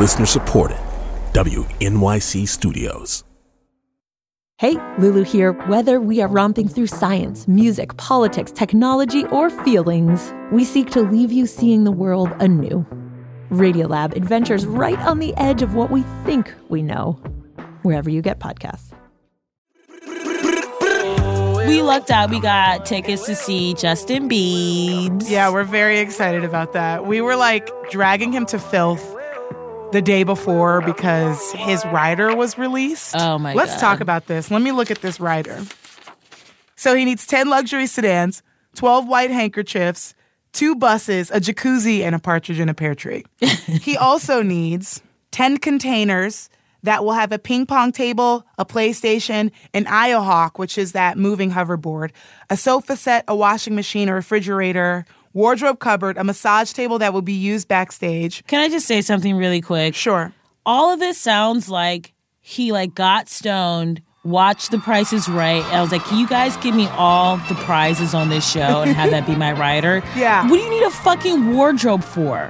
Listener supported. WNYC Studios. Hey, Lulu here. Whether we are romping through science, music, politics, technology, or feelings, we seek to leave you seeing the world anew. Radiolab adventures right on the edge of what we think we know, wherever you get podcasts. We lucked out. We got tickets to see Justin Biebs. Yeah, we're very excited about that. We were like dragging him to filth the day before because his rider was released. Oh my god. Let's God. talk about this. Let me look at this rider. So he needs 10 luxury sedans, 12 white handkerchiefs, two buses, a jacuzzi, and a partridge in a pear tree. he also needs 10 containers that will have a ping pong table, a PlayStation, an IOHawk, which is that moving hoverboard, a sofa set, a washing machine, a refrigerator, wardrobe cupboard, a massage table that will be used backstage. Can I just say something really quick? Sure. All of this sounds like he like got stoned, watched The Price is Right. And I was like, can you guys give me all the prizes on this show and have that be my rider? Yeah. What do you need a fucking wardrobe for?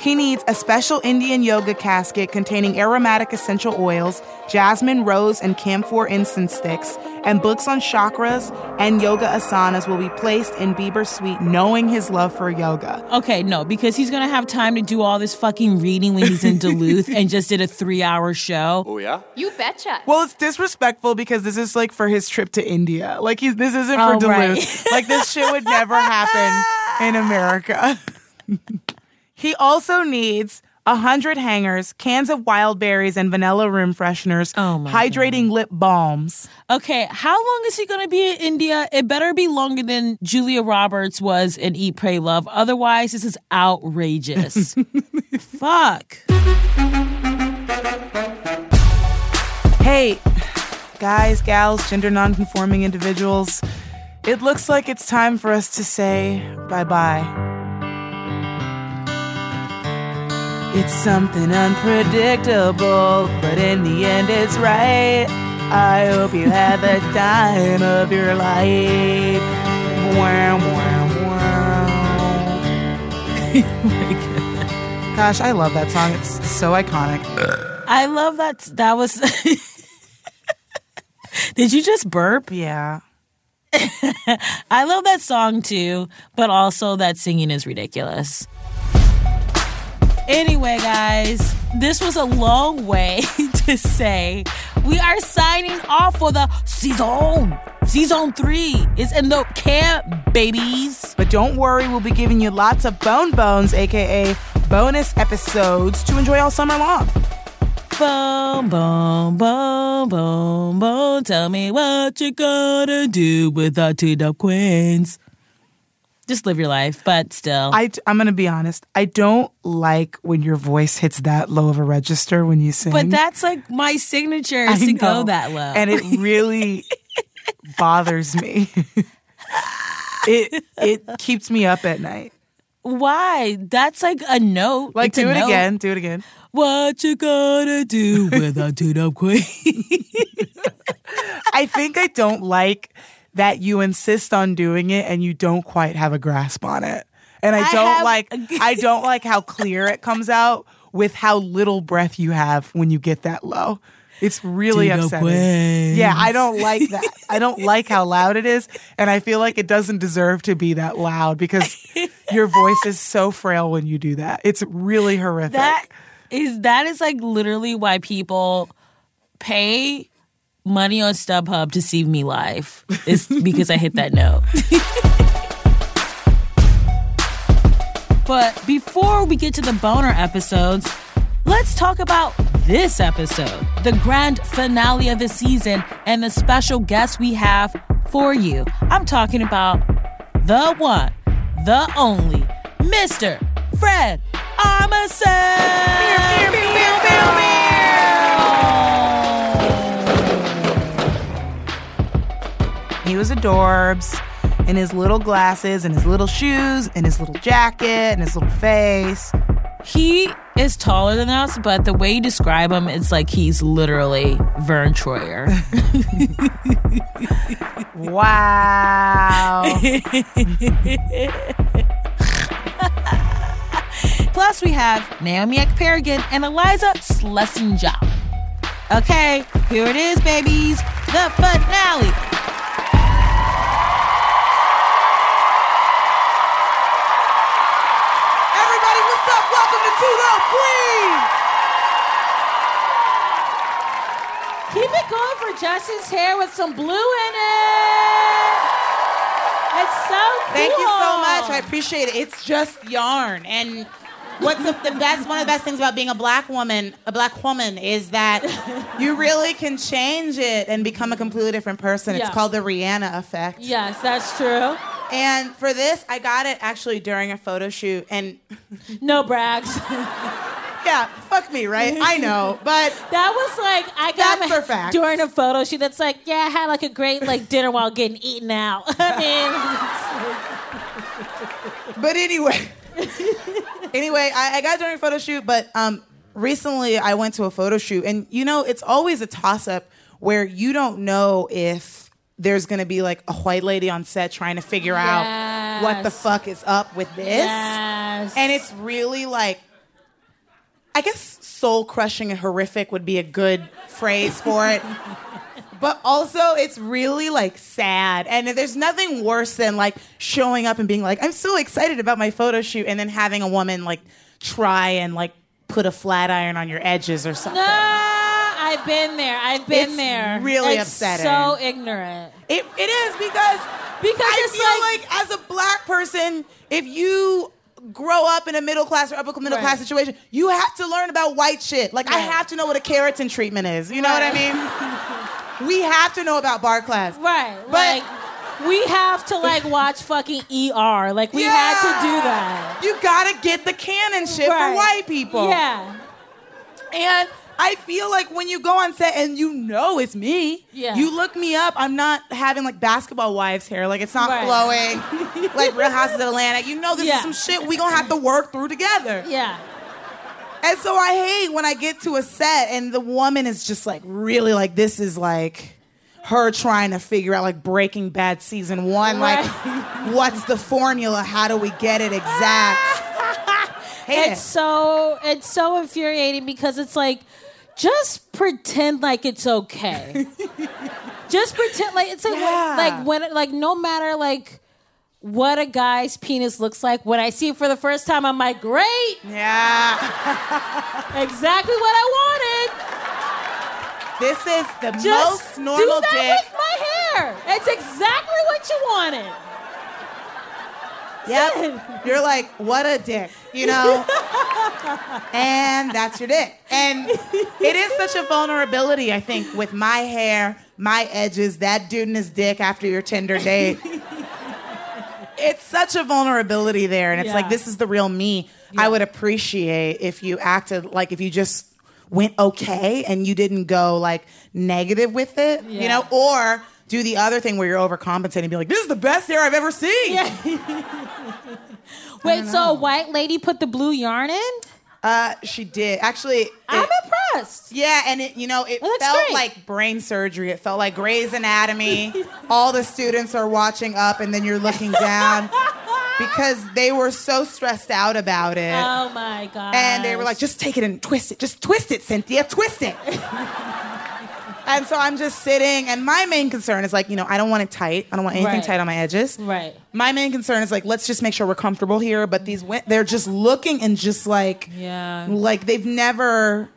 He needs a special Indian yoga casket containing aromatic essential oils, jasmine, rose, and camphor incense sticks, and books on chakras and yoga asanas will be placed in Bieber's suite, knowing his love for yoga. Okay, no, because he's gonna have time to do all this fucking reading when he's in Duluth and just did a three hour show. Oh, yeah? You betcha. Well, it's disrespectful because this is like for his trip to India. Like he's this isn't for Oh, Duluth. right. like this shit would never happen in America. he also needs a hundred hangers, cans of wild berries and vanilla room fresheners, Oh my hydrating lip balms. Okay, how long is he gonna be in India? It better be longer than Julia Roberts was in Eat, Pray, Love. Otherwise, this is outrageous. Fuck. Hey, guys, gals, gender nonconforming individuals, it looks like it's time for us to say bye bye. It's something unpredictable, but in the end, it's right. I hope you have the time of your life. Wow, wow, wow. Gosh, I love that song. It's so iconic. I love that. That was. Did you just burp? Yeah. I love that song too, but also that singing is ridiculous. Anyway, guys, this was a long way to say we are signing off for the season. Season three is in the camp, babies. But don't worry, we'll be giving you lots of bone bones, aka bonus episodes, to enjoy all summer long. Boom, boom, boom, boom, boom. Tell me what you're gonna do with our teed up queens. Just live your life, but still. I, I'm gonna be honest. I don't like when your voice hits that low of a register when you sing. but that's like my signature I to go that low. and it really bothers me. it it keeps me up at night. Why? That's like a note. Like It's do it note. again. Do it again. What you gonna do with a teed up queen? I think I don't like that you insist on doing it and you don't quite have a grasp on it. And I I don't have- like I don't like how clear it comes out with how little breath you have when you get that low. It's really Teed upsetting. queens. Yeah, I don't like that. I don't like how loud it is, and I feel like it doesn't deserve to be that loud because your voice is so frail when you do that. It's really horrific. that is that is like literally why people pay money on StubHub to see me live. Is because I hit that note. but before we get to the boner episodes, let's talk about this episode, the grand finale of the season, and the special guest we have for you. I'm talking about the one, the only, Mr. Fred Armisen. He was adorbs in his little glasses and his little shoes and his little jacket and his little face. He is taller than us, but the way you describe him, it's like he's literally Vern Troyer. Wow. Plus, we have Naomi Ekperigin and Iliza Shlesinger. Okay, here it is, babies. The finale. Welcome to Two Keep it going for Justin's hair with some blue in it. It's so cool. Thank you so much. I appreciate it. It's just yarn. And what's the, the best one of the best things about being a black woman, a black woman, is that you really can change it and become a completely different person. It's called the Rihanna effect. Yes, that's true. And for this, I got it actually during a photo shoot. And No brags. yeah, fuck me, right? I know. But That was like I got Facts my- during a photo shoot. That's like, yeah, I had like a great like dinner while getting eaten out. I mean, but anyway. Anyway, I, I got during a photo shoot, but um, recently I went to a photo shoot, and you know, it's always a toss up where you don't know if there's gonna be like a white lady on set trying to figure out what the fuck is up with this. yes. And it's really like, I guess soul crushing and horrific would be a good phrase for it. But also, it's really like sad. And there's nothing worse than like showing up and being like, I'm so excited about my photo shoot, and then having a woman like try and like put a flat iron on your edges or something. No, I've been there. I've been It's there. really it's upsetting. So ignorant. It, it is because Because I it's feel like- like, as a black person, if you grow up in a middle class or upper middle class situation, you have to learn about white shit. Like I have to know what a keratin treatment is. You know what I mean? we have to know about bar class. Right. But- like we have to like watch fucking ER. Like we had to do that. You gotta get the canon shit Right. for white people. Yeah. And I feel like when you go on set and you know it's me, Yeah. you look me up. I'm not having like basketball wives hair. Like it's not Right. flowing like Real Houses of Atlanta. You know this Yeah. is some shit we gonna have to work through together. Yeah. And so I hate when I get to a set and the woman is just like really like this is like her trying to figure out like Breaking Bad season one. Like, what's the formula? How do we get it exact? Hate It's it. so it's so infuriating because it's like just pretend like it's okay. just pretend like it's like Yeah. like when like no matter like what a guy's penis looks like when I see it for the first time I'm like great Yeah. exactly what I wanted This is the just most normal do that dick. with my hair it's exactly what you wanted Yep. You're like, what a dick, you know? and that's your dick. And it is such a vulnerability, I think, with my hair, my edges, that dude and his dick after your Tinder date. It's such a vulnerability there. And it's like, this is the real me. I would appreciate if you acted like if you just went okay and you didn't go like negative with it, you know, or do the other thing where you're overcompensating and be like, this is the best hair I've ever seen. wait so a white lady put the blue yarn in Uh, she did. Actually, it- I'm impressed yeah, and it, you know, it It felt great. like brain surgery. It felt like Grey's Anatomy. All the students are watching up, and then you're looking down because they were so stressed out about it. oh my god and they were like, just take it and twist it. Just twist it, Cynthia. Twist it. And so I'm just sitting, and my main concern is like, you know, I don't want it tight. I don't want anything Right. tight on my edges. right My main concern is like, let's just make sure we're comfortable here. But these, they're just looking and just like, Yeah. like they've never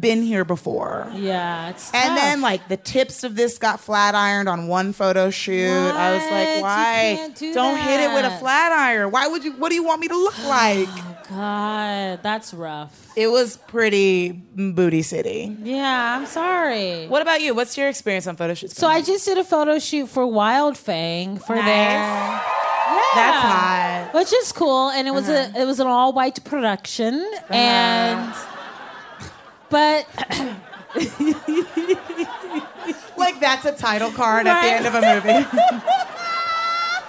been here before. Yeah, it's And tough. then like the tips of this got flat ironed on one photo shoot. I was What? like, You why? can't do not hit it with a flat iron. Why would you? What do you want me to look like? God, that's rough. it was pretty booty city. Yeah, I'm sorry. What about you? What's your experience on photo shoots? So I just did a photo shoot for Wildfang for Nice. their yeah, That's hot. which is cool, and it was a uh-huh. it was an all white production, uh-huh. and but like that's a title card at the end of a movie.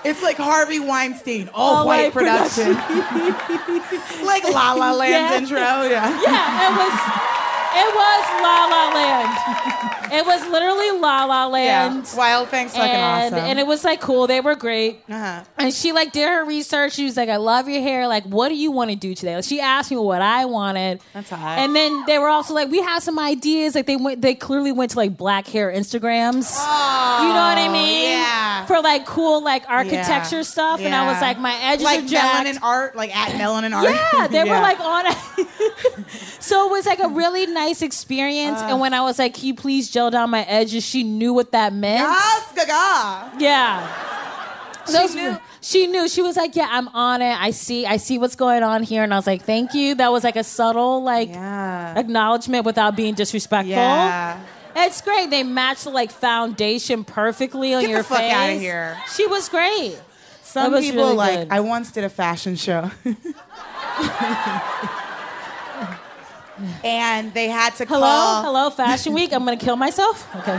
It's like Harvey Weinstein, all, All white white production. like La La Land's Yeah. intro, yeah. yeah, it was It was La La Land. it was literally La La Land. Yeah. Wildfang's fucking and, awesome. and it was like cool. They were great. Uh-huh. And she like did her research. She was like, "I love your hair. Like, what do you want to do today?" Like, she asked me what I wanted. That's hot. And then they were also like, "We have some ideas." Like they went, they clearly went to like black hair Instagrams. Oh, you know what I mean? yeah. For like cool like architecture Yeah. stuff. And I was like, my edges like are jacked. melanin art, like at melanin art. Yeah, they were like on it. so it was like a really nice experience. and ah. when I was like, "Can you please gel down my edges?" She knew what that meant. Yes, gaga. Yeah. She Those- knew. She knew. She was like, "Yeah, I'm on it. I see. I see what's going on here." And I was like, "Thank you." That was like a subtle like Yeah. acknowledgement without being disrespectful. Yeah. It's great. They matched the like foundation perfectly on Get the your fuck face. outta here. She was great. Some was people really like. good. I once did a fashion show. and they had to Hello, call. hello, hello, Fashion Week. I'm gonna kill myself. Okay.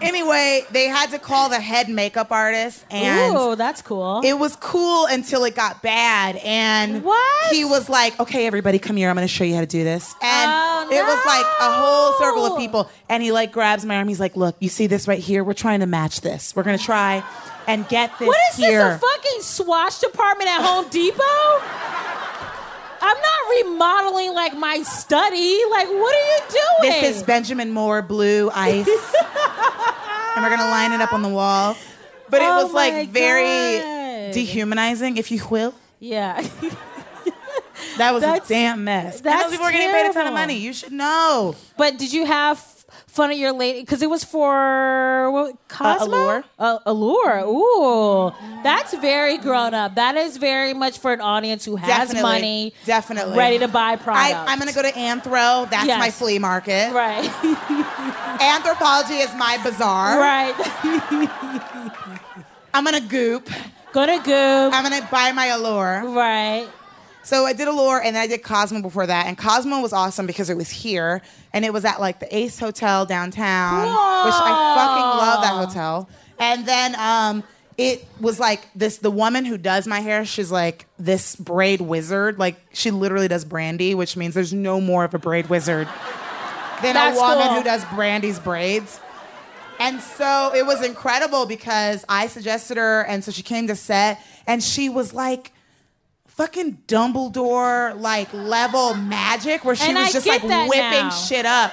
Anyway, they had to call the head makeup artist, and Ooh, that's cool. it was cool until it got bad. And What? he was like, "Okay, everybody, come here. I'm going to show you how to do this." And Oh, it was like a whole circle of people. And he like grabs my arm. He's like, "Look, you see this right here? We're trying to match this. We're going to try and get this what is here." this? A fucking swatch department at Home Depot? I'm not remodeling like my study. Like, what are you doing? This is Benjamin Moore blue ice. and we're gonna line it up on the wall. But it Oh was like very God. dehumanizing, if you will. yeah. That was That's- a damn mess. and that's those people were getting paid a ton of money. You should know. but did you have fun at your lady? Because it was for what, Uh, Cosmo? Allure. Uh, Allure. Mm. Ooh, mm. that's very grown up. That is very much for an audience who has Definitely. money, Definitely. ready to buy I, products. I'm gonna go to Anthro. That's Yes. my flea market. Right. Anthropologie is my bazaar. right. I'm gonna goop. Go to Goop. I'm gonna buy my allure. right. So I did Allure and then I did Cosmo before that. And Cosmo was awesome because it was here and it was at like the Ace Hotel downtown, which I fucking love that hotel. And then um, it was like this the woman who does my hair, she's like this braid wizard. Like she literally does Brandy, which means there's no more of a braid wizard than That's a woman cool. who does Brandy's braids. And so it was incredible because I suggested her, and so she came to set, and she was like fucking Dumbledore like level magic, where she And was I just like whipping now. shit up.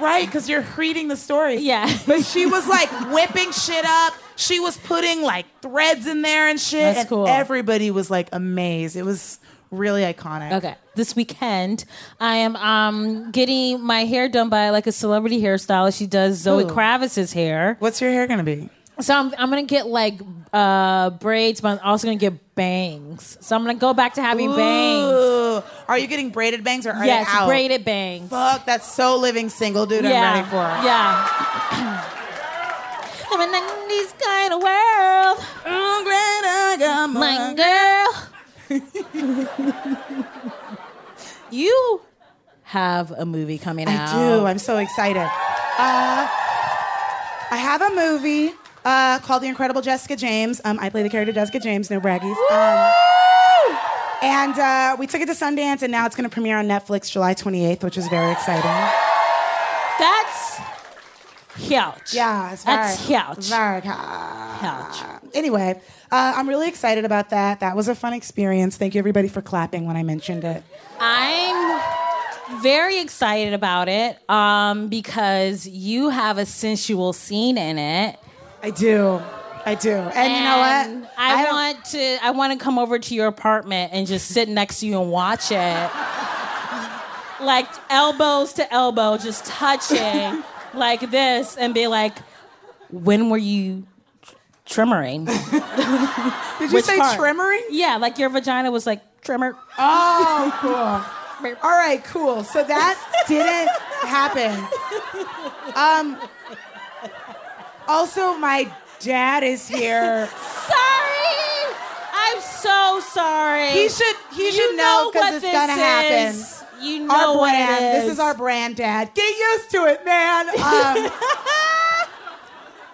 Right, because you're reading the story. Yeah. But she was like whipping shit up. She was putting like threads in there and shit. That's and cool. everybody was like amazed. It was really iconic. Okay. This weekend, I am um, getting my hair done by like a celebrity hairstylist. She does Zoe Ooh. Kravitz's hair. What's your hair gonna be? So I'm, I'm gonna get like uh, braids, but I'm also gonna get bangs. So I'm gonna go back to having bangs. Ooh. Are you getting braided bangs or are Yes, they out? braided bangs. Fuck, that's so living single, dude. I'm ready for it. Yeah. I'm in this kind of world, I'm great, I got my my- girl. you have a movie coming I out. do. I'm so excited. Uh, I have a movie uh, called The Incredible Jessica James. Um, I play the character Jessica James, no braggies. Um, and uh, we took it to Sundance, and now it's going to premiere on Netflix July 28th, which is very exciting. That's huge. Yeah, it's That's very, huge. Very Huge. Anyway, uh, I'm really excited about that. That was a fun experience. Thank you, everybody, for clapping when I mentioned it. I'm very excited about it um, because you have a sensual scene in it. I do. I do. And, you know what? I, don't- want to. I want to come over to your apartment and just sit next to you and watch it, like elbows to elbow, just touching like this, and be like, "When were you trimmering?" Did you say part? trimmery? yeah, like your vagina was like trimmer. Oh, cool. All right, cool. So that didn't happen. Um. Also, my dad is here. Sorry, I'm so sorry. He should he You should know because it's this gonna happen. is. You know Our brand. is. This is our brand, Dad. Get used to it, man. Um,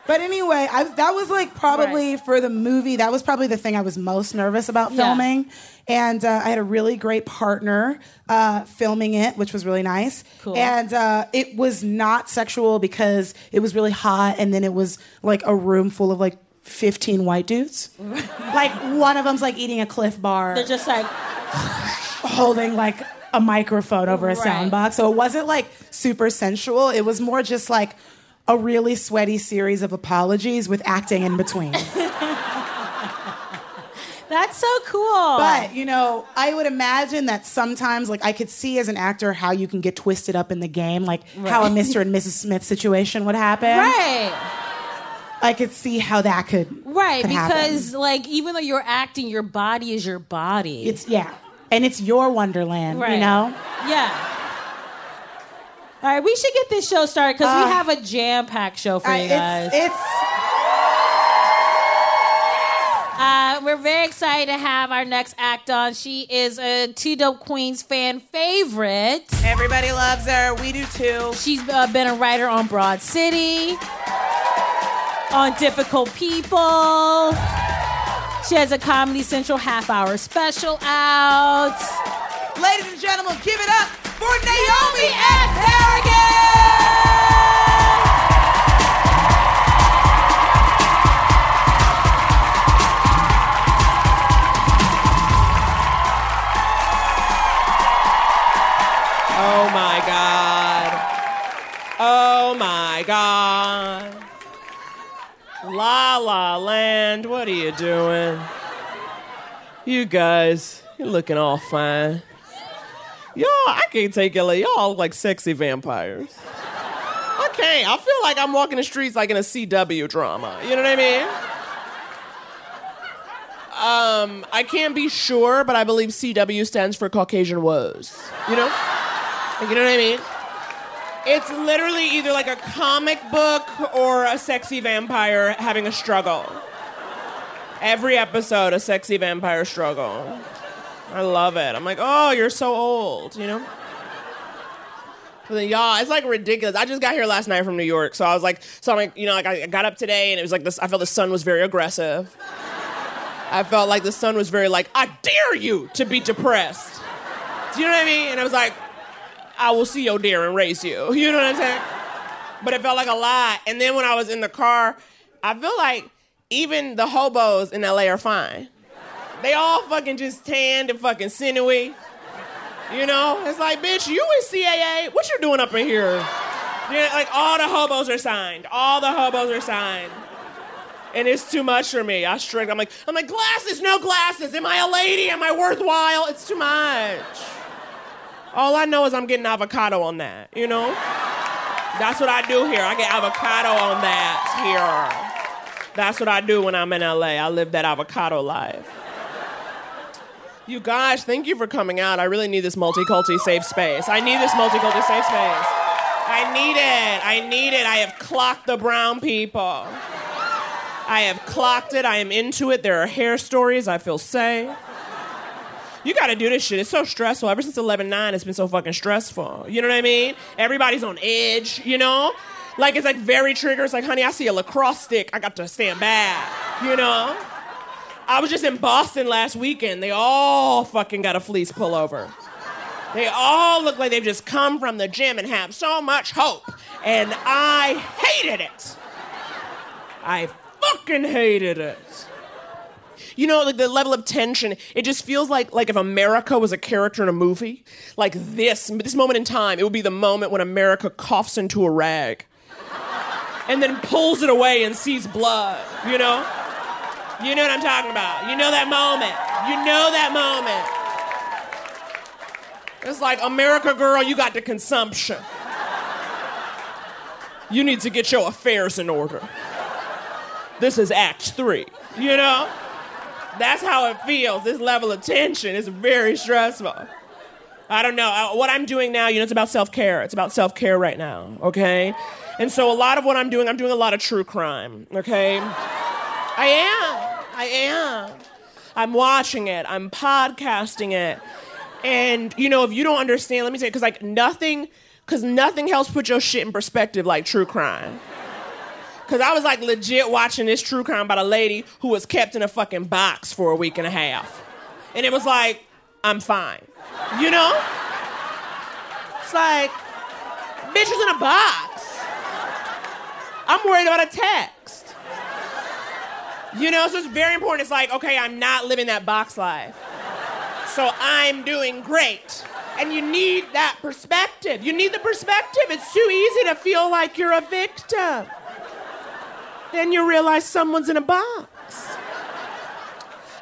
But anyway, I, that was like probably for the movie. That was probably the thing I was most nervous about Yeah. And uh, I had a really great partner uh, filming it, which was really nice. Cool. And uh, it was not sexual because it was really hot, and then it was like a room full of like 15 white dudes. like one of them's like eating a Clif Bar They're just like, holding like a microphone over a Right. sound box. So it wasn't like super sensual. It was more just like a really sweaty series of apologies with acting in between. that's so cool. but, you know, I would imagine that sometimes like I could see as an actor how you can get twisted up in the game, like how a Mr. and Mrs. Smith situation would happen. right. I could see how that could Right, could happen. because like even though you're acting, your body is your body. it's yeah. And it's your wonderland, Right. you know? yeah. All right, we should get this show started because Uh, we have a jam-packed show for I- you guys. it's, it's Uh, we're very excited to have our next act on. She is a Two Dope Queens fan favorite. Everybody loves her. We do too. She's uh, been a writer on Broad City, on Difficult People. She has a Comedy Central half hour special out. Ladies and gentlemen, give it up for Naomi and Harrigan! My God. La La Land, what are you doing? You guys, you're looking all fine. Y'all, I can't take y'all. Y'all look like sexy vampires. I can't. I feel like I'm walking the streets like in a CW drama. You know what I mean? Um, I can't be sure, but I believe CW stands for Caucasian Woes. You know? You know what I mean? It's literally either like a comic book or a sexy vampire having a struggle. Every episode, a sexy vampire struggle. I love it. I'm like, oh, you're so old, you know? But then, y'all, it's like ridiculous. I just got here last night from New York, so I was like, so I'm like, you know, like I got up today and it was like this. I felt the sun was very aggressive. I felt like the sun was very like, I dare you to be depressed. Do you know what I mean? And I was like, I will see your deer and race you. You know what I'm saying? But it felt like a lie. And then when I was in the car, I feel like even the hobos in LA are fine. They all fucking just tanned and fucking sinewy. You know? It's like, bitch, you in CAA? What you doing up in here? Yeah, like all the hobos are signed. All the hobos are signed. And it's too much for me. I strict. I'm like, I'm like, glasses, no glasses. Am I a lady? Am I worthwhile? It's too much. All I know is I'm getting avocado on that, you know? That's what I do here. I get avocado on that here. That's what I do when I'm in LA. I live that avocado life. You guys, thank you for coming out. I really need this multiculti safe space. I need this multiculti safe space. I need it. I need it. I have clocked the brown people. I have clocked it. I am into it. There are hair stories. I feel safe. You gotta do this shit. It's so stressful. Ever since 11 9, it's been so fucking stressful. You know what I mean? Everybody's on edge, you know? Like, it's like very trigger. It's like, honey, I see a lacrosse stick. I got to stand back, you know? I was just in Boston last weekend. They all fucking got a fleece pullover. They all look like they've just come from the gym and have so much hope. And I hated it. I fucking hated it. You know, like the level of tension, it just feels like like if America was a character in a movie. Like this, this moment in time, it would be the moment when America coughs into a rag. And then pulls it away and sees blood, you know? You know what I'm talking about. You know that moment. You know that moment. It's like, America girl, you got the consumption. You need to get your affairs in order. This is Act Three, you know? That's how it feels. This level of tension is very stressful. I don't know. What I'm doing now, you know, it's about self care. It's about self care right now, okay? And so a lot of what I'm doing, I'm doing a lot of true crime, okay? I am. I am. I'm watching it. I'm podcasting it. And, you know, if you don't understand, let me say, because like nothing, because nothing helps put your shit in perspective like true crime. Cause I was like legit watching this true crime about a lady who was kept in a fucking box for a week and a half. And it was like, I'm fine. You know? It's like, bitch is in a box. I'm worried about a text. You know, so it's very important. It's like, okay, I'm not living that box life. So I'm doing great. And you need that perspective. You need the perspective. It's too easy to feel like you're a victim. Then you realize someone's in a box.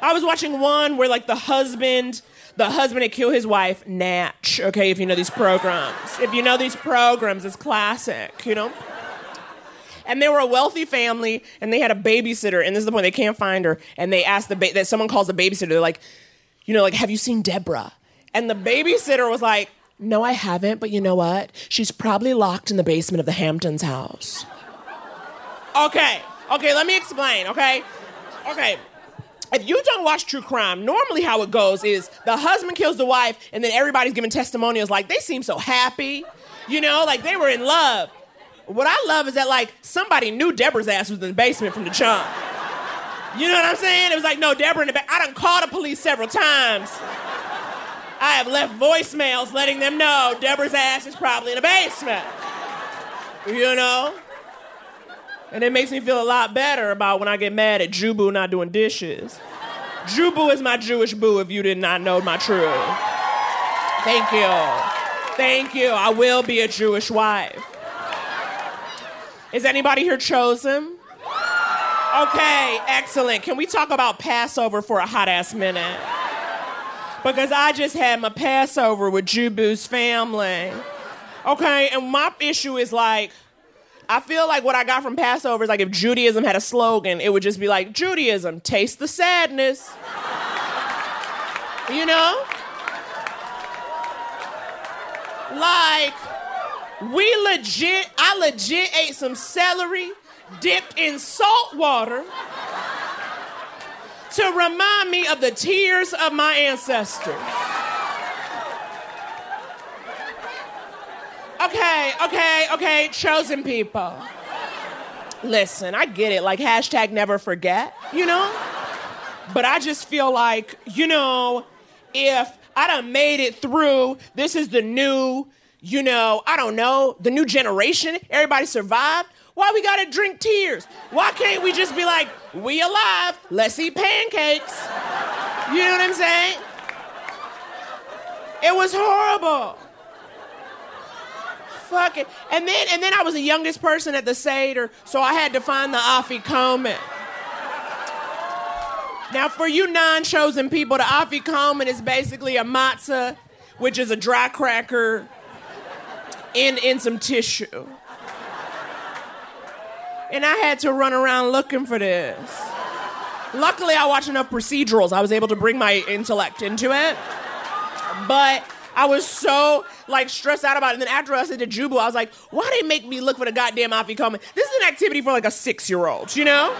I was watching one where like the husband, the husband had killed his wife, Natch. Okay, if you know these programs. If you know these programs, it's classic, you know? And they were a wealthy family, and they had a babysitter, and this is the point, they can't find her. And they asked the ba- that someone calls the babysitter, they're like, you know, like, have you seen Deborah? And the babysitter was like, no, I haven't, but you know what? She's probably locked in the basement of the Hamptons house. Okay, okay, let me explain, okay? Okay. If you don't watch true crime, normally how it goes is the husband kills the wife, and then everybody's giving testimonials like they seem so happy, you know, like they were in love. What I love is that like somebody knew Deborah's ass was in the basement from the jump. You know what I'm saying? It was like, no, Deborah in the back. I done called the police several times. I have left voicemails letting them know Deborah's ass is probably in the basement. You know? And it makes me feel a lot better about when I get mad at Jubu not doing dishes. Jubu is my Jewish boo if you did not know my truth. Thank you. Thank you. I will be a Jewish wife. Is anybody here chosen? Okay, excellent. Can we talk about Passover for a hot ass minute? Because I just had my Passover with Jubu's family. Okay, and my issue is like, I feel like what I got from Passover is like if Judaism had a slogan, it would just be like, Judaism, taste the sadness. You know? Like, we legit, I legit ate some celery dipped in salt water to remind me of the tears of my ancestors. Okay, okay, okay, chosen people. Listen, I get it, like hashtag never forget, you know? But I just feel like, you know, if I done made it through, this is the new, you know, I don't know, the new generation, everybody survived. Why we gotta drink tears? Why can't we just be like, we alive, let's eat pancakes? You know what I'm saying? It was horrible. Fuck it. And then and then I was the youngest person at the Seder, so I had to find the Afikomen. Now, for you non-chosen people, the Afikomen is basically a matzah, which is a dry cracker in, in some tissue. And I had to run around looking for this. Luckily, I watched enough procedurals. I was able to bring my intellect into it. But I was so like stressed out about it. And then after I said to Jubu, I was like, why did they make me look for the goddamn Afi Afikomen? This is an activity for like a six-year-old, you know?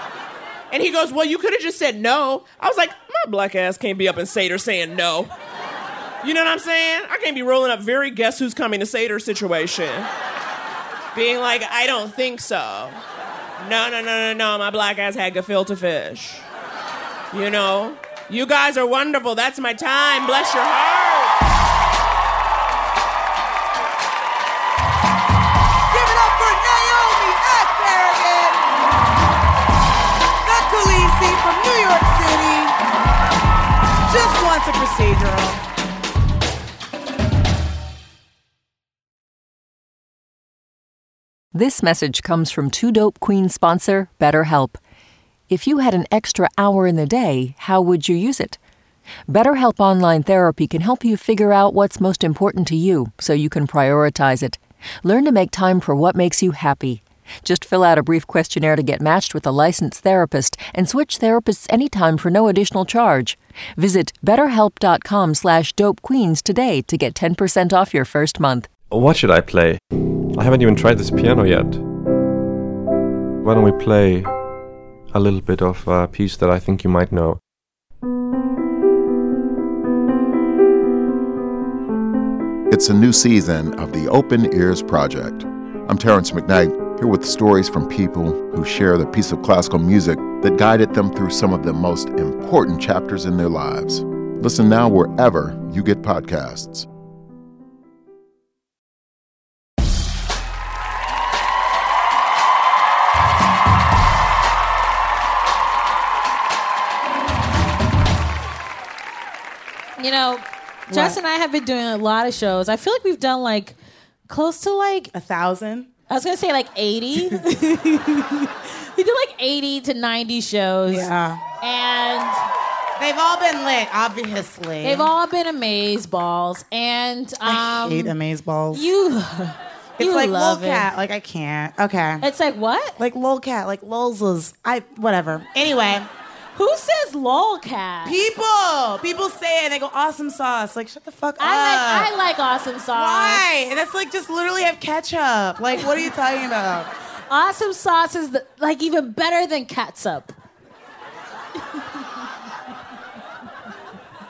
And he goes, well, you could have just said no. I was like, my black ass can't be up in Seder saying no. You know what I'm saying? I can't be rolling up very guess who's coming to Seder situation. Being like, I don't think so. No, no, no, no, no. My black ass had gefilte fish. You know? You guys are wonderful. That's my time. Bless your heart. This message comes from Two Dope Queen sponsor, BetterHelp. If you had an extra hour in the day, how would you use it? BetterHelp Online Therapy can help you figure out what's most important to you so you can prioritize it. Learn to make time for what makes you happy. Just fill out a brief questionnaire to get matched with a licensed therapist and switch therapists anytime for no additional charge. Visit betterhelp.com slash dopequeens today to get 10% off your first month. What should I play? I haven't even tried this piano yet. Why don't we play a little bit of a piece that I think you might know? It's a new season of the Open Ears Project. I'm Terrence McKnight, Here with stories from people who share the piece of classical music that guided them through some of the most important chapters in their lives. Listen now wherever you get podcasts. You know, Jess and I have been doing a lot of shows. I feel like we've done like close to like A thousand. I was gonna say like 80. we do like 80 to 90 shows. Yeah. And They've all been lit, obviously. they've all been amaze balls. And I um hate amaze balls. you it's you like love it. lolcat. Like I can't. Okay. It's like what? like lolcat. Like lolzas. I whatever. Anyway, Who says lolcat? people people say it. They go awesome sauce. Like shut the fuck up. I like I like awesome sauce. Why? And that's like just literally have ketchup. Like what are you talking about? Awesome sauce is the, like even better than catsup.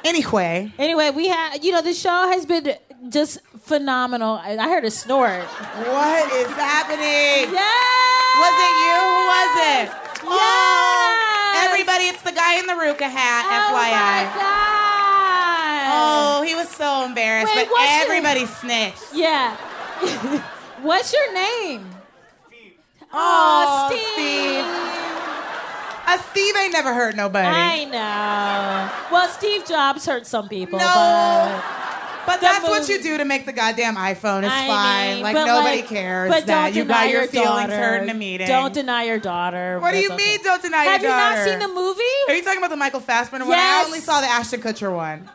Anyway, Anyway, we had you know the show has been just phenomenal. I, I heard a snort. what is happening? Yeah. Was it you? Who was it? Yes. Oh, everybody, it's the guy in the Ruka hat. Oh FYI. my god. Oh, he was so embarrassed, Wait, but what's your- everybody snitched. Yeah. What's your name? Steve. Oh, Steve. Steve. Uh, Steve ain't never hurt nobody. I know. Well, Steve Jobs hurt some people. No. But but that's what you do to make the goddamn iPhone. It's I fine. mean, like but nobody like- cares but that don't you deny got your, feelings daughter. hurt in a meeting. Don't deny your daughter. What do That's you okay. mean? Don't deny your daughter? Have your you daughter? not seen the movie? Are you talking about the Michael Fassbender one? I Yes. only saw the Ashton Kutcher one.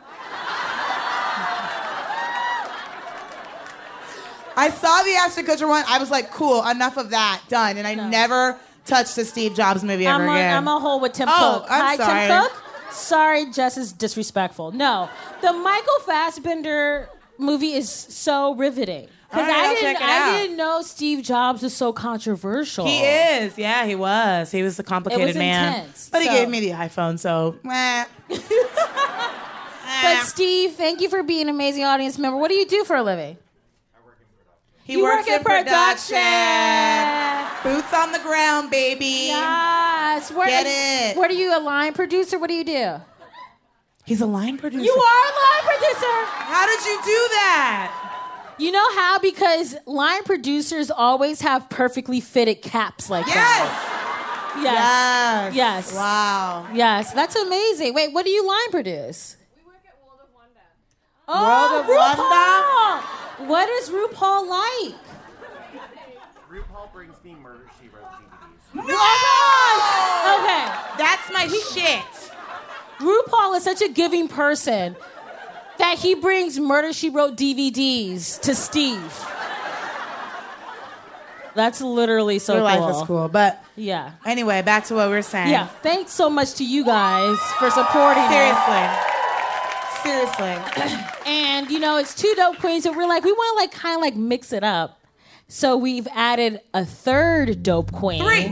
I saw the Ashton Kutcher one. I was like, cool, enough of that, done. And I never touched a Steve Jobs movie ever I'm, on, again. I'm a whole with Tim Oh, Cook. I'm Hi, sorry. Tim Cook. Sorry, Jess is disrespectful. No, the Michael Fassbender movie is so riveting because right, I didn't. I didn't know Steve Jobs was so controversial. he is. Yeah, he was. He was a complicated It was man. intense, but he gave me the iPhone, so. But Steve, thank you for being an amazing audience member. What do you do for a living? I He You works work in in production. production. Boots on the ground, baby. Yes. Where, Get it. What are you, a line producer? What do you do? He's a line producer. You are a line producer. How did you do that? You know how? Because line producers always have perfectly fitted caps like Yes. that. Yes. Yes. Yes. Wow. Yes. That's amazing. Wait, what do you line produce? We work at World of Wonder. Oh, World of RuPaul. What is RuPaul like? RuPaul brings me Murder She Wrote Okay. That's my shit. RuPaul is such a giving person that he brings Murder She Wrote DVDs to Steve. That's literally so Your cool. life is cool. But Yeah. anyway, back to what we are saying. Yeah. Thanks so much to you guys for supporting us. Seriously. Seriously. And you know, it's two dope queens, and we're like, we want to like kind of like mix it up. So we've added a third dope queen. Three.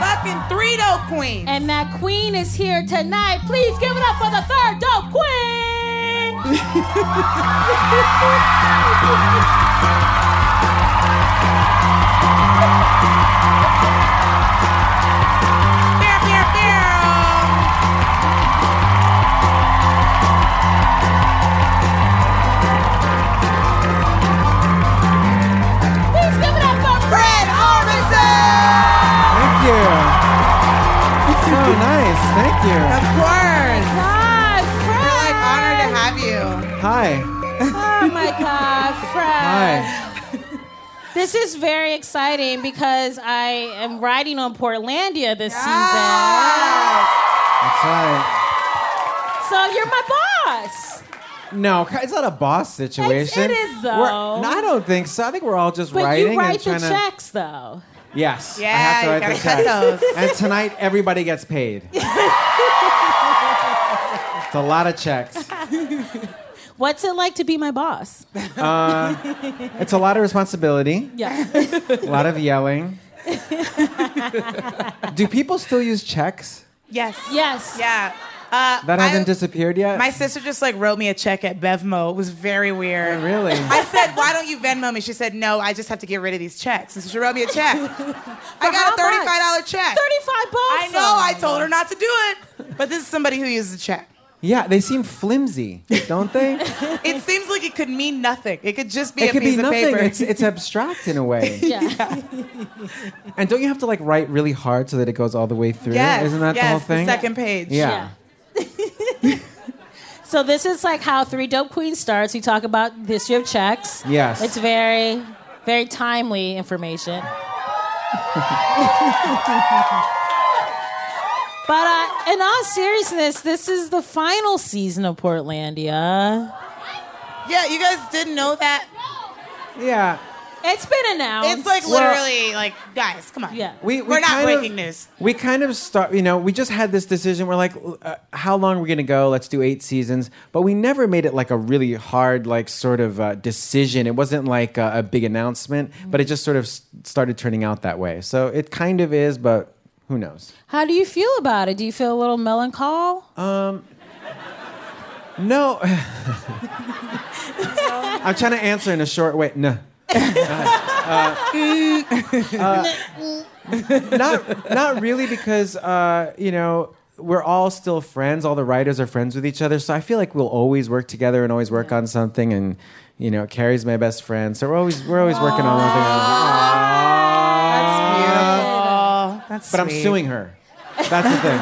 Fucking three dope queens. And that queen is here tonight. Please give it up for the third dope queen. you. Of course. God, Fred. We're like honored to have you. Hi. Oh my God, Fred. Hi. This is very exciting because I am writing on Portlandia this season. That's right. So you're my boss. No, it's not a boss situation. it is, though. We're- no, I don't think so. I think we're all just But writing you write and the trying to. checks, though. Yes. I have to write the cut check. And tonight, everybody gets paid. it's a lot of checks. What's it like to be my boss? Uh, it's a lot of responsibility. Yeah. A lot of yelling. Do people still use checks? Yes. Yes. Yeah. Uh, That hasn't disappeared yet. My sister just like wrote me a check at Bevmo. It was very weird. Oh, really? I said, "Why don't you Venmo me?" She said, "No, I just have to get rid of these checks." And so she wrote me a check. I got a thirty-five dollar check. 35 bucks. I know. I told her not to do it, but this is somebody who uses a check. yeah, they seem flimsy, don't they? It seems like it could mean nothing. It could just be it a could piece be of nothing. paper. It's it's abstract in a way. Yeah. And don't you have to like write really hard so that it goes all the way through? yes, Isn't that yes, the whole thing? second page. yeah. So this is like how Three Dope Queens starts. We talk about the history of checks. Yes. It's very, very timely information. but uh, in all seriousness, this is the final season of Portlandia. Yeah, you guys didn't know that. Yeah. It's been announced. It's like Well- literally like, guys, come on. Yeah. We, we We're not kind breaking of, news. We kind of start, you know, we just had this decision. We're like, uh, how long are we going to go? Let's do eight seasons. But we never made it like a really hard, like, sort of uh, decision. It wasn't like a, a big announcement, but it just sort of s- started turning out that way. So it kind of is, but who knows? How do you feel about it? Do you feel a little melanchol? Um, no. I'm trying to answer in a short way. No. Uh, uh, not, not really, because uh, you know we're all still friends. All the writers are friends with each other, so I feel like we'll always work together and always work on something. And you know, Carrie's my best friend, so we're always we're always working on one thing. That's beautiful. That's But I'm sweet. suing her. That's the thing.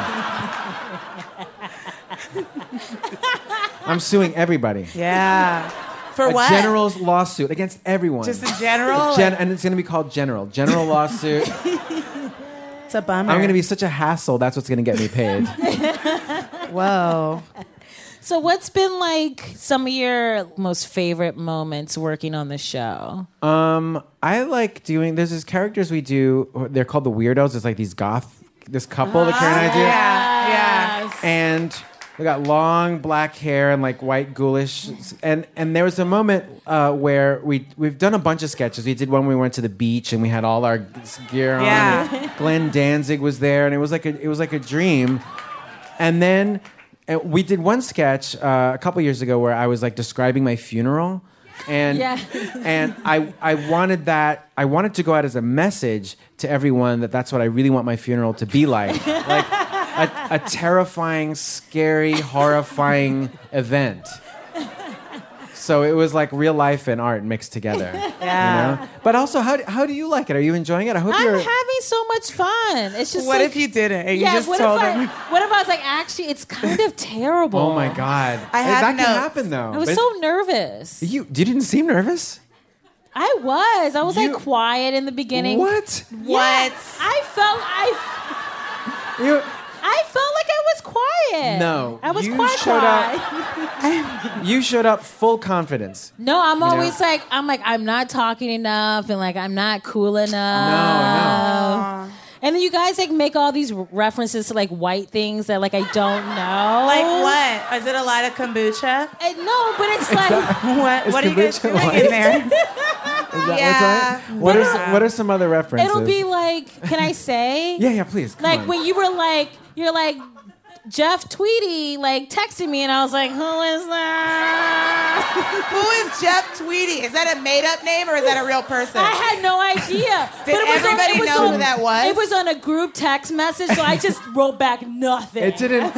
I'm suing everybody. Yeah. For a what? general's lawsuit against everyone. Just in general? Gen- and it's going to be called general. General lawsuit. It's a bummer. I'm going to be such a hassle. That's what's going to get me paid. Whoa. So, what's been like some of your most favorite moments working on the show? Um, I like doing. There's these characters we do. They're called the weirdos. It's like these goth. This couple that Carrie and I do. Yeah. Yeah. and we got long black hair and like white ghoulish. And and there was a moment uh, where we we've done a bunch of sketches. We did one when we went to the beach and we had all our gear on. Yeah. Glenn Danzig was there and it was like a it was like a dream. And then uh, we did one sketch uh, a couple years ago where I was like describing my funeral. And Yeah. and I I wanted that I wanted to go out as a message to everyone that that's what I really want my funeral to be like. Like a, a terrifying scary horrifying event so it was like real life and art mixed together Yeah. you know but also how do, how do you like it are you enjoying it I hope I'm you're having so much fun. It's just What like- if you didn't? And you yeah, just what told if I, them. What if I was like, actually, it's kind of terrible. oh my god I had that can happen though I was But so nervous. you you didn't seem nervous I was. I was You- like quiet in the beginning. what Yeah, What? I felt. I. you I felt like I was quiet. No, I was you quiet. showed up- you showed up full confidence No, I'm know? always like, I'm like, I'm not talking enough, and like, I'm not cool enough. no. no. And then you guys like make all these references to like white things that like I don't know. Like what? Is it a lot of kombucha? And no, but it's like What? Is What are you guys doing white? in there? Is that Yeah. what's? What are some, what are some other references? it'll be like, can I say? yeah, yeah, please. Come Like on. when you were like, you're like. Jeff Tweedy like texted me and I was like, who is that? Who is Jeff Tweedy? Is that a made up name or is that a real person? I had no idea. Did everybody know who that was? It was on a group text message, so I just wrote back nothing. it didn't.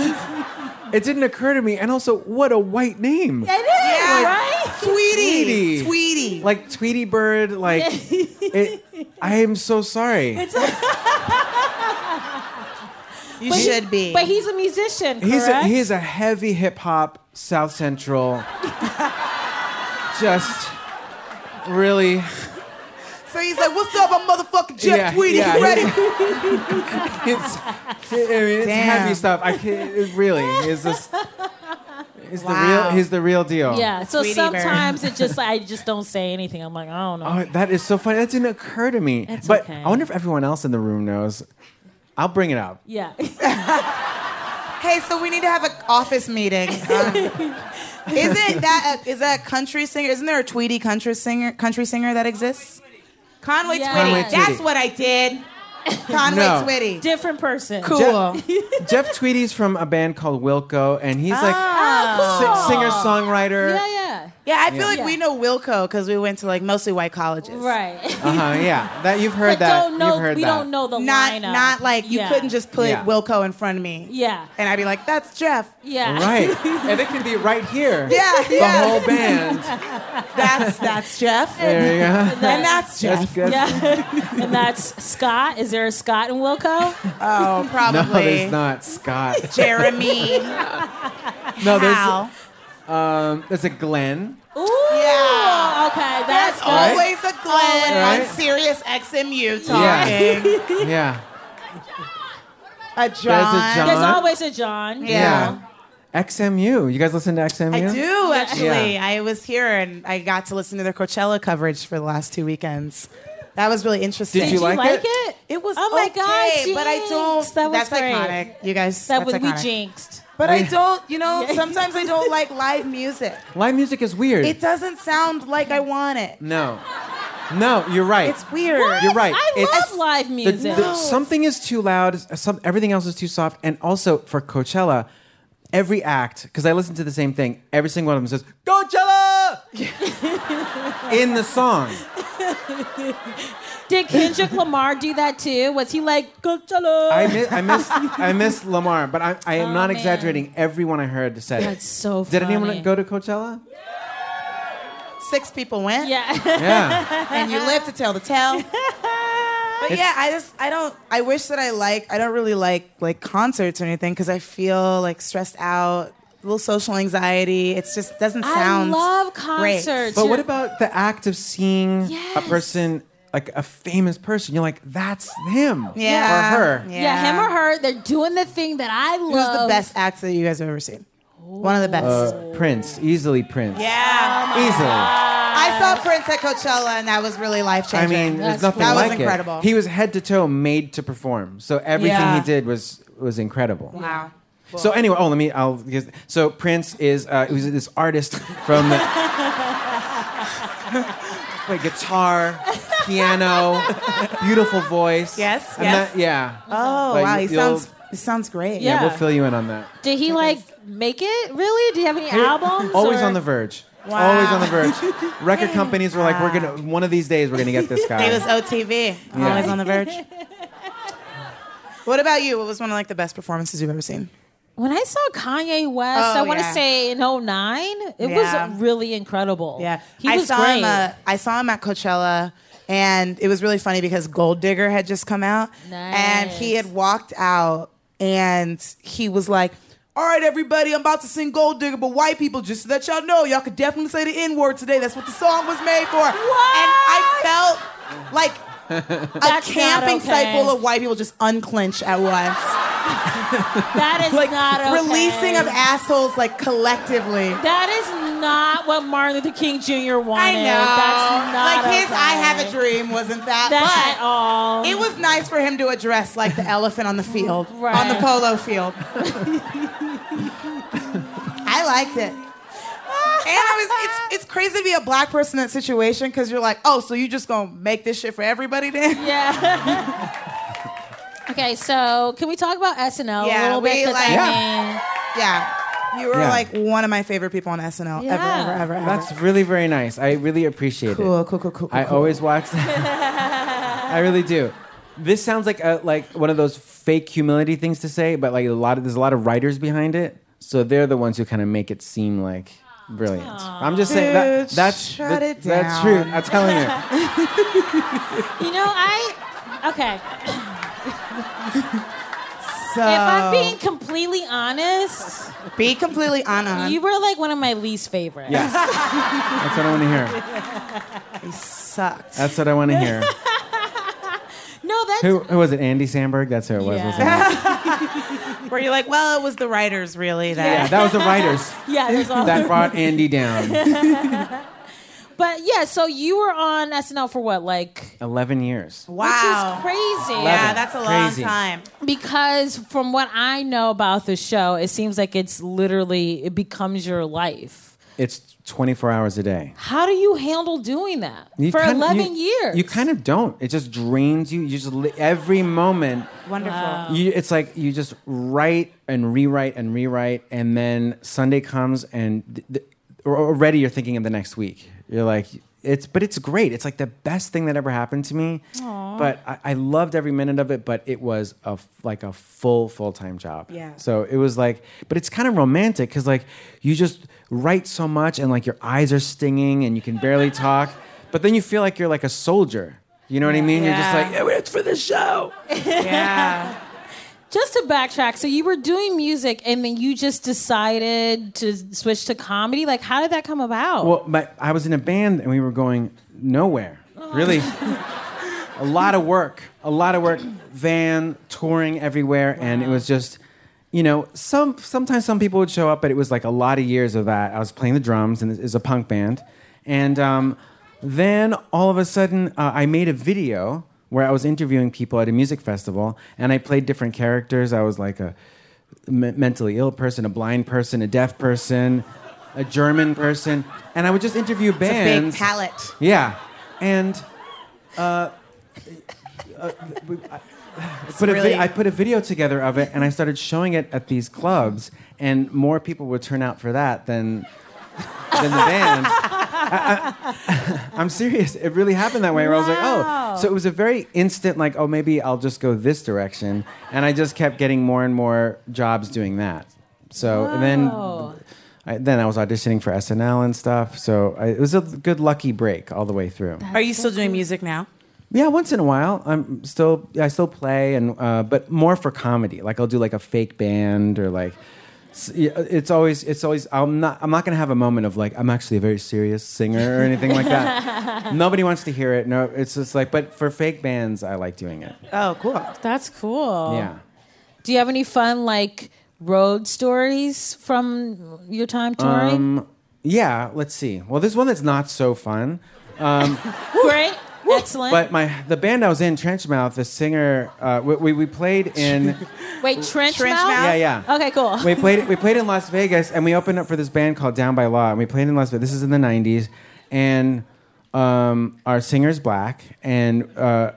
It didn't occur to me, and also, what a white name! It is, Yeah. right? Tweety. Tweety. Tweety. Like Tweety Bird. Like, it, I am so sorry. You But he- should be. But he's a musician, He's a, he's a heavy hip hop South Central. just really. so he's like, "What's up, I'm motherfucking Jeff Yeah, Tweedy. yeah, you ready?" It's, I mean, it's heavy stuff. I can't, it really is this. He's the real. He's the real deal. yeah. So Tweety Bird. sometimes it just I just don't say anything. I'm like, I don't know. Oh, that is so funny. That didn't occur to me. It's but okay. I wonder if everyone else in the room knows. I'll bring it up. yeah. Hey, so we need to have an office meeting. Um, isn't that a, is that a country singer? Isn't there a Tweety country singer country singer that exists? Conway Yeah. Twitty. Conway Twitty. That's what I did. Conway No. Twitty. Different person. Cool. Jeff Tweedy's from a band called Wilco, and he's like Ah. si- singer songwriter. Yeah, yeah. Yeah, I feel Yeah. like we know Wilco because we went to like mostly white colleges. Right. Uh huh. Yeah, that you've heard but that. don't know, you've heard we that. don't know the Not lineup. not like you Yeah. couldn't just put Yeah. Wilco in front of me. Yeah. And I'd be like, that's Jeff. Yeah. Right, and it can be right here. Yeah, the yeah. whole band. That's that's Jeff. There you go. And that's Jeff. That's- Yeah. and that's Scott. Is there a Scott in Wilco? Oh, No, probably. there's not Scott. Jeremy. No, there's Hal. There's um, there's a Glenn. Ooh. Yeah. Okay, There's that's good. always a Glenn Right. on Sirius XMU Yeah. talking. Yeah, A John. A John. There's always a John. Yeah. XMU. You guys listen to XMU? I do actually. Yeah. I was here and I got to listen to their Coachella coverage for the last two weekends. That was really interesting. Did you like like it? it? It was Oh my okay, God, but I don't. That was that's great. iconic. You guys. That that's was we jinxed. But I don't. You know, sometimes I don't like live music. Live music is weird. It doesn't sound like I want it. no, no, you're right. It's weird. You're right. I It's- love live The- music. the- something is too loud. Some, everything else is too soft. And also for Coachella, every act, because I listen to the same thing, every single one of them says Coachella in the song. Did Kendrick Lamar do that too? Was he like Coachella? I miss, I miss, I miss Lamar, but I, I am Oh, not man. exaggerating. Everyone I heard said That's it. so Did anyone go to Coachella? Six people went. Yeah. Yeah. and you live to tell the tale. But yeah, I just I don't I wish that I like I don't really like like concerts or anything because I feel like stressed out, a little social anxiety. It just doesn't sound. I sound love great. concerts. But what about the act of seeing a Yes. person, like a famous person? You're like, that's him Yeah. or her. yeah. him or her? They're doing the thing that I love. Who's the best actor that you guys have ever seen? One of the best. Uh, Prince, easily Prince. yeah. Easily. I saw Prince at Coachella and that was really life changing. I changing. mean, there's nothing that like was incredible. it. He was head to toe made to perform. So everything Yeah. he did was was incredible. wow. So anyway, oh, let me. I'll. because- So Prince is uh, who's this artist from the wait guitar, piano, beautiful voice. Yes, And yes. that- yeah. Oh But wow, you- he you'll- sounds he sounds great. Yeah, we'll fill you in on that. Did he like make it? Really? Do you have any albums? Always or- on the verge. Wow. Always on the verge. Record companies were like, we're gonna one of these days we're gonna get this guy. He was OTV, Yeah. always on the verge. what about you? What was one of like the best performances you've ever seen? When I saw Kanye West, Oh, I want to yeah. say in 09, it Yeah. was really incredible. Yeah, He I was saw great. him. Uh, I saw him at Coachella, and it was really funny because Gold Digger had just come out, and he had walked out, and he was like. All right, everybody, I'm about to sing Gold Digger, but white people, just so that y'all know, y'all could definitely say the N word today. That's what the song was made for. What? And I felt like a camping not site full of white people just unclench at once. That is like not okay. releasing of assholes like collectively. That is not what Martin Luther King Jr. wanted. I know. That's not like his okay. I have a dream wasn't that, That at but all. it was nice for him to address like the elephant on the field, Right. on the polo field. I liked it. And I was, it's, it's crazy to be a black person in that situation because you're like, oh, so you just gonna make this shit for everybody then? Yeah. okay, so can we talk about SNL a little bit? we 'Cause like- I Yeah. You were Yeah. like one of my favorite people on SNL ever, Yeah. ever, ever, ever. ever. That's really very nice. I really appreciate it. cool, cool, cool, cool, cool. I cool. always watch that. I really do. This sounds like a, like one of those fake humility things to say, but like a lot of there's a lot of writers behind it, so they're the ones who kind of make it seem like brilliant. I'm just saying that that's shut that- it that's true. I'm telling you. You know, I okay. So, If I'm being completely honest, be completely honest. you were like one of my least favorites. Yes, that's what I want to hear. He sucked. That's what I want to hear. No, that's Who, who was it? Andy Samberg. That's who it was. wasn't? Where you're like, well, it was the writers really that. Yeah, that was the writers yeah. There's all that brought Andy down. But yeah, so you were on SNL for what, like? Eleven years. Wow. Which is crazy. Yeah, that's a long Crazy. time. Because from what I know about the show, it seems like it's literally it becomes your life. It's 24 hours a day. How do you handle doing that You for kind- 11 you- years? You kind of don't. It just drains you. You just li- every moment. Wonderful. You, it's like you just write and rewrite and rewrite, and then Sunday comes, and th- th- already you're thinking of the next week. You're like, it's, but it's great. It's like the best thing that ever happened to me. But I, I loved every minute of it. But it was a like a full full time job. Yeah. So it was like, but it's kind of romantic because like you just write so much, and like your eyes are stinging, and you can barely talk. But then you feel like you're like a soldier. You know what I mean? Yeah. You're just like, "Yeah, it's for the show. Yeah. Just to backtrack, so you were doing music and then you just decided to switch to comedy. Like, how did that come about? Well, my, I was in a band and we were going nowhere. Really, a lot of work, a lot of work, van touring everywhere, and it was just, you know, some sometimes some people would show up, but it was like a lot of years of that. I was playing the drums and it's a punk band, and um, then all of a sudden uh, I made a video where I was interviewing people at a music festival, and I played different characters. I was like a me- mentally ill person, a blind person, a deaf person, a German person, and I would just interview It's a big palette. Yeah, and uh, uh, I, put a vi- I put a video together of it, and I started showing it at these clubs, and more people would turn out for that than than the band. I, am serious. It really happened that way. Where I was like, oh, so it was a very instant, like, oh, maybe I'll just go this direction, and I just kept getting more and more jobs doing that. So and then. I, then I was auditioning for SNL and stuff, so I, it was a good lucky break all the way through. Are you still doing music now? Yeah, once in a while. I'm still I still play and uh, but more for comedy. Like I'll do like a fake band or like s- yeah, it's always it's always I'm not I'm not gonna have a moment of like I'm actually a very serious singer or anything like that. Nobody wants to hear it. No, it's just like but for fake bands I like doing it. Oh, cool. That's cool. Yeah. Do you have any fun, like, road stories from your time touring? Um, yeah. Let's see. Well, there's one that's not so fun. Um, Great. Excellent. but my the band I was in, Trenchmouth, the singer, uh, we, we we played in. Wait, trench, Trench mouth? mouth? Yeah, yeah. Okay, cool. we played we played in Las Vegas and we opened up for this band called Down by Law and we played in Las Vegas. This is in the '90s, and um, our singer's black, and uh,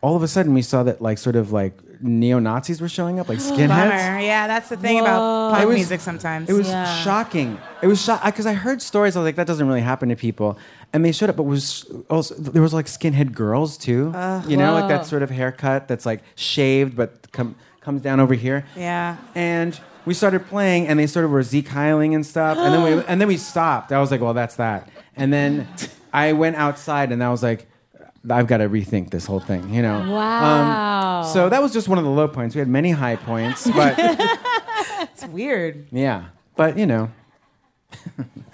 all of a sudden we saw that like sort of like neo Nazis were showing up, like skinheads. Bummer. Yeah, that's the thing about punk was- music sometimes. It was Yeah. shocking. It was shocking because I heard stories. I was like, that doesn't really happen to people. And they showed up, but was also there was like skinhead girls too. you know, like that sort of haircut that's like shaved but com- comes down over here. yeah. And we started playing, and they sort of were Sieg Heiling and stuff. And then we and then we stopped. I was like, well, that's that. And then I went outside, and I was like. I've got to rethink this whole thing, you know. Wow. Um, so that was just one of the low points. We had many high points, but It's weird. yeah. But you know,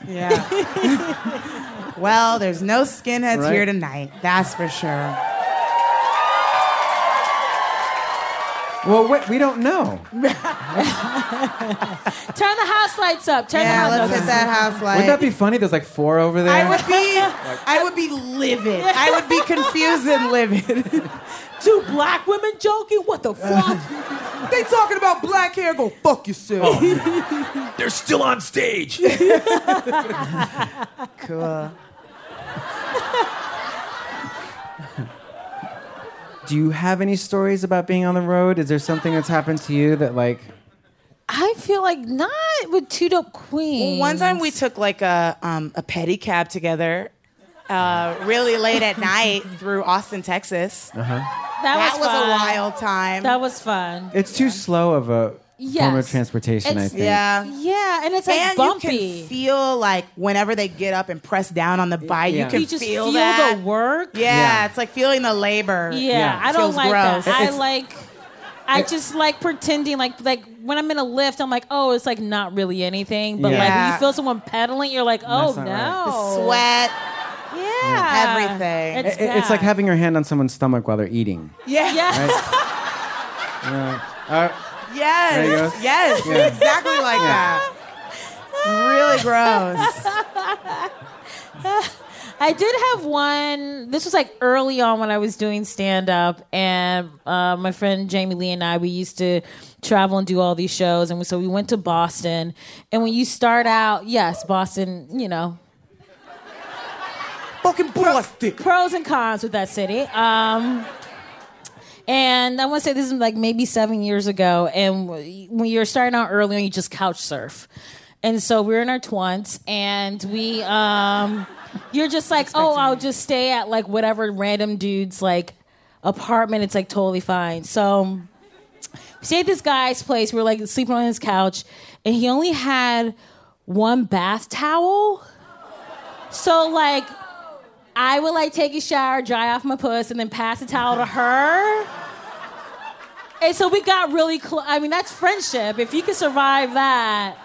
Yeah. well, there's no skinheads Right. here tonight. That's for sure. Well, wait, we don't know. Turn the house lights up. Turn Yeah, the house let's hit that house light. Wouldn't that be funny? There's like four over there. I would be, I would be livid. I would be confused and livid. Two black women joking? What the fuck? they talking about black hair. Go fuck yourself. They're still on stage. Cool. Do you have any stories about being on the road? Is there something that's happened to you that like? I feel like not with two dope queens. Well, One time we took like a um, a pedicab together, uh, really late at night through Austin, Texas. that, That was, was fun. a wild time. That was fun. It's too slow of a form of Yes. transportation. I It's- think. yeah. Yeah, and it's like and bumpy. you can feel like whenever they get up and press down on the bike, Yeah. you can You just feel, feel, that. the work. yeah, Yeah. it's like feeling the labor. Yeah, Yeah. I don't Feels like gross. that. I It's- like. I just like pretending like like when I'm in a lift, I'm like, oh, it's like not really anything. But like when Yeah. you feel someone pedaling, you're like, oh That's not no, Sweat. yeah, Everything. It's, It- it's like bad. having your hand on someone's stomach while they're eating. Yeah. yeah. Uh, Yes. There you go. Yes. Yeah. Exactly like that. Really gross. I did have one. This was like early on when I was doing stand up, and uh, my friend Jamie Lee and I we used to travel and do all these shows, and so we went to Boston. And when you start out, yes, Boston, you know, Fucking Boston. pros and cons with that city. Um, and I want to say this is like maybe seven years ago. And when you're starting out early, you just couch surf. And so we we're in our twins, and we, um, you're just like, oh, I'll just stay at like whatever random dude's like apartment. It's like totally fine. So we stayed at this guy's place. We were like sleeping on his couch, and he only had one bath towel. So like I would like take a shower, dry off my puss, and then pass the towel to her. And so we got really close. I mean, that's friendship. If you can survive that.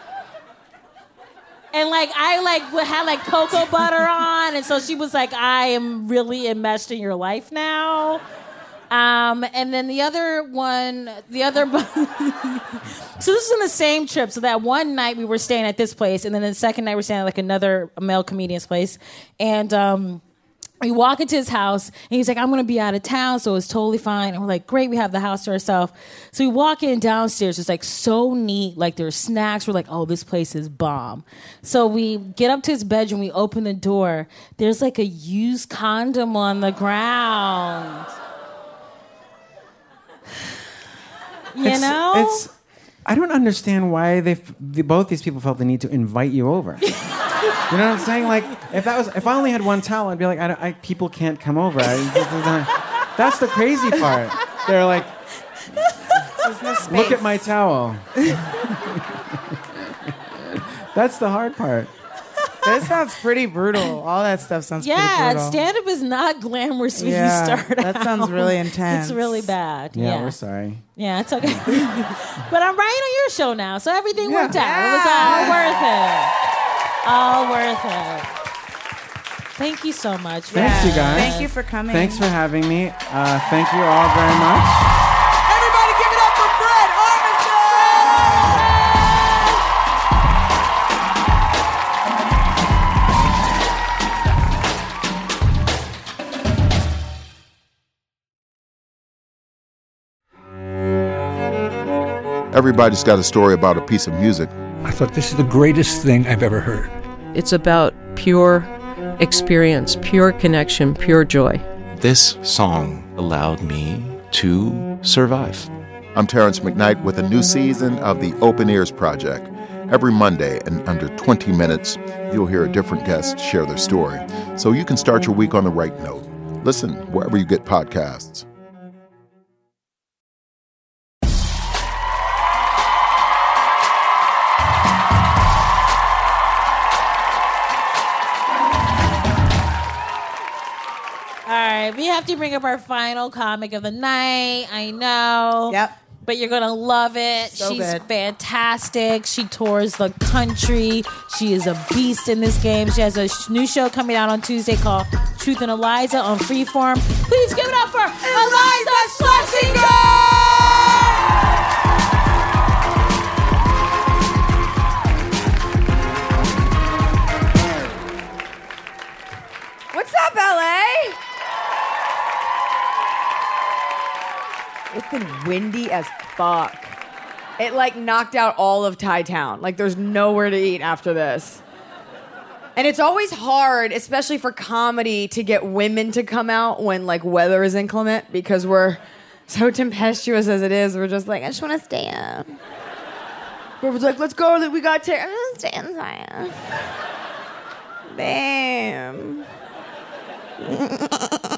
And like I like had like cocoa butter on, and so she was like, "I am really enmeshed in your life now." Um, and then the other one, the other. so this is on the same trip. So that one night we were staying at this place, and then the second night we're staying at like another male comedian's place, and um, we walk into his house and he's like, I'm gonna be out of town, so it's totally fine. And we're like, great, we have the house to ourselves. So we walk in downstairs, it's like so neat, like there's snacks. We're like, oh, this place is bomb. So we get up to his bedroom, we open the door, there's like a used condom on the ground. You It's- know? it's. I don't understand why they, both these people felt the need to invite you over. you know what I'm saying? Like, if that was, if I only had one towel, I'd be like, I, don't- I people can't come over. I, that's the crazy part. They're like, look at my towel. that's the hard part. This sounds pretty brutal. All that stuff sounds pretty brutal. yeah, brutal. stand up is not glamorous when Yeah, you start that sounds really intense. It's really bad. Yeah, Yeah, we're sorry. Yeah, it's okay. but I'm writing on your show now, so everything worked out. It was all worth it. All worth it. Thank you so much. Thanks, you guys. Thank you for coming. Thanks for having me. Uh, thank you all very much. Everybody give it up for Fred Armisen! Everybody's got a story about a piece of music. I thought this is the greatest thing I've ever heard. It's about pure experience, pure connection, pure joy. This song allowed me to survive. I'm Terrence McKnight with a new season of the Open Ears Project. Every Monday, in under 20 minutes, you'll hear a different guest share their story, so you can start your week on the right note. Listen wherever you get podcasts. Right, we have to bring up our final comic of the night. I know. Yep. But you're gonna love it. So She's good. fantastic. She tours the country. She is a beast in this game. She has a sh- new show coming out on Tuesday called Truth and Iliza on Freeform. Please give it up for Iliza Shlesinger! What's up, LA? It's windy as fuck. It like knocked out all of Thai Town. Like there's nowhere to eat after this. And it's always hard, especially for comedy, to get women to come out when like weather is inclement because we're so tempestuous as it is. We're just like, I just want to stay up. Everyone's like, let's go. We got to. I'm gonna stay inside. Damn.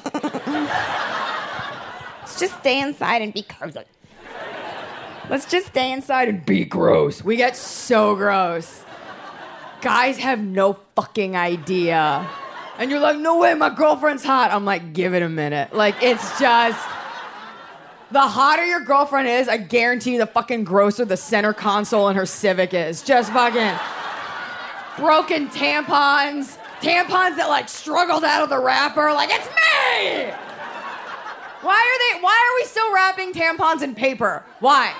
Let's just stay inside and be cozy. Let's just stay inside and be gross. We get so gross. Guys have no fucking idea. And you're like, no way, my girlfriend's hot. I'm like, give it a minute. Like, it's just. The hotter your girlfriend is, I guarantee you the fucking grosser the center console in her Civic is. Just fucking broken tampons, tampons that like struggled out of the wrapper. Like, it's me! Why are they, why are we still wrapping tampons in paper? Why?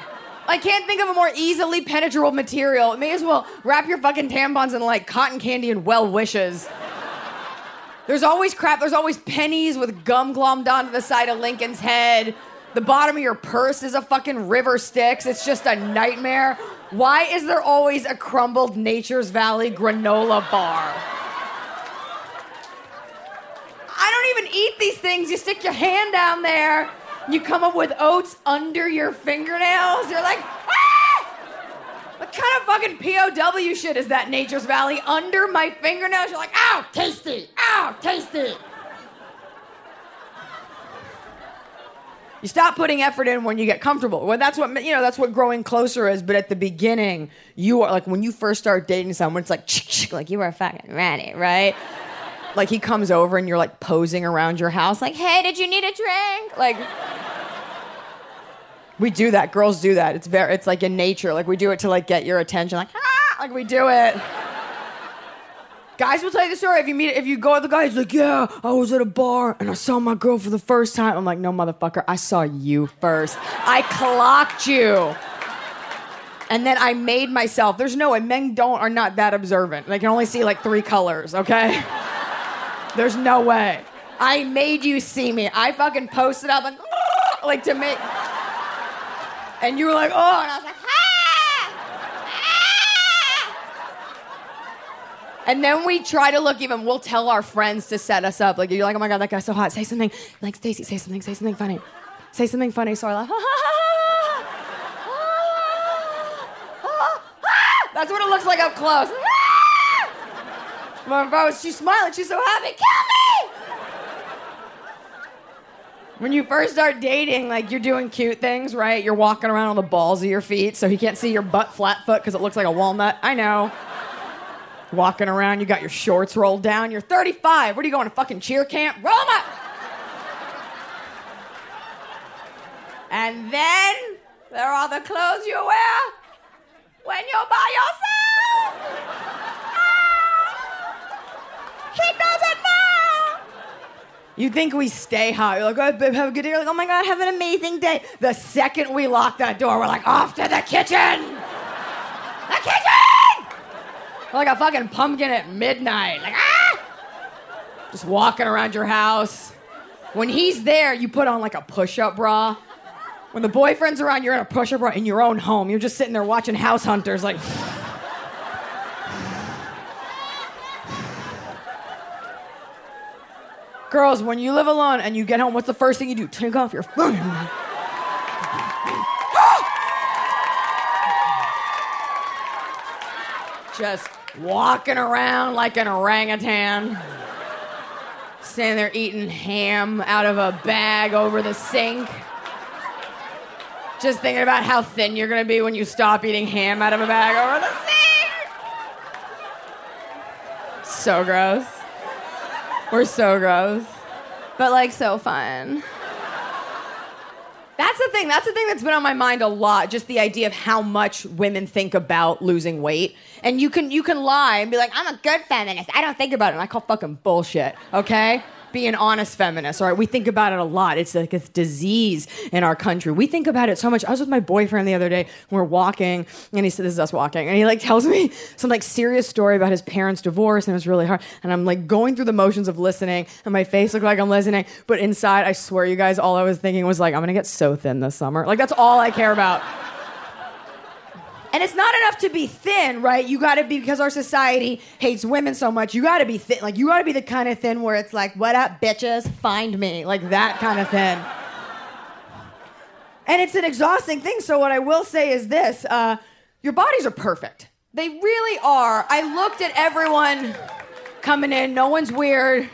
I can't think of a more easily penetrable material. May as well wrap your fucking tampons in like cotton candy and well wishes. There's always crap. There's always pennies with gum glommed onto the side of Lincoln's head. The bottom of your purse is a fucking river Styx. It's just a nightmare. Why is there always a crumbled Nature's Valley granola bar? I don't even eat these things. You stick your hand down there. You come up with oats under your fingernails. You're like, ah! What kind of fucking POW shit is that, Nature's Valley? Under my fingernails? You're like, ow, tasty, ow, tasty. You stop putting effort in when you get comfortable. Well, that's what you know. That's what growing closer is. But at the beginning, you are like when you first start dating someone, it's like like you are fucking ready, right? Like he comes over and you're like posing around your house, like, hey, did you need a drink? Like. We do that. Girls do that. It's very. It's like in nature. Like we do it to like get your attention. Like ah, like we do it. Guys will tell you the story. If you meet, if you go with the guy, he's like, "Yeah, I was at a bar and I saw my girl for the first time." I'm like, "No, motherfucker, I saw you first. I clocked you." And then I made myself. There's no way. Men don't are not that observant. They can only see like three colors. Okay. There's no way. I made you see me. I fucking posted up like, like to make. And you were like, oh, and I was like, ah, ah. And then we try to look even. We'll tell our friends to set us up. Like you're like, oh my god, that guy's so hot. Say something. Like Stacy, say something. Say something funny. Say something funny. So I laugh. That's what it looks like up close. My bro, she's smiling. She's so happy. Kill me! When you first start dating, like you're doing cute things, right? You're walking around on the balls of your feet so he can't see your butt flat foot because it looks like a walnut. I know walking around, you got your shorts rolled down. You're 35. What are you going to fucking cheer camp? Roll up. And then there are the clothes you wear when you're by yourself. Doesn't know. You think we stay high. You're like, oh, babe, have a good day. You're like, oh my God, have an amazing day. The second we lock that door, we're like, off to the kitchen. The kitchen! like a fucking pumpkin at midnight. Like, ah! Just walking around your house. When he's there, you put on like a push up bra. When the boyfriend's around, you're in a push up bra in your own home. You're just sitting there watching House Hunters, like. Girls, when you live alone and you get home, what's the first thing you do? Take off your phone. Just walking around like an orangutan. Standing there eating ham out of a bag over the sink. Just thinking about how thin you're gonna be when you stop eating ham out of a bag over the sink. So gross. We're so gross. But like so fun. That's the thing. That's the thing that's been on my mind a lot. Just the idea of how much women think about losing weight. And you can you can lie and be like, I'm a good feminist. I don't think about it. And I call fucking bullshit. Okay? Be an honest feminist. All right. We think about it a lot. It's like a disease in our country. We think about it so much. I was with my boyfriend the other day. We we're walking, and he said, "This is us walking," and he like tells me some like serious story about his parents' divorce, and it was really hard. And I'm like going through the motions of listening, and my face looked like I'm listening, but inside, I swear, you guys, all I was thinking was like, "I'm gonna get so thin this summer." Like that's all I care about. And it's not enough to be thin, right? You gotta be, because our society hates women so much, you gotta be thin. Like, you gotta be the kind of thin where it's like, what up, bitches? Find me. Like, that kind of thin. And it's an exhausting thing. So, what I will say is this uh, your bodies are perfect. They really are. I looked at everyone coming in, no one's weird.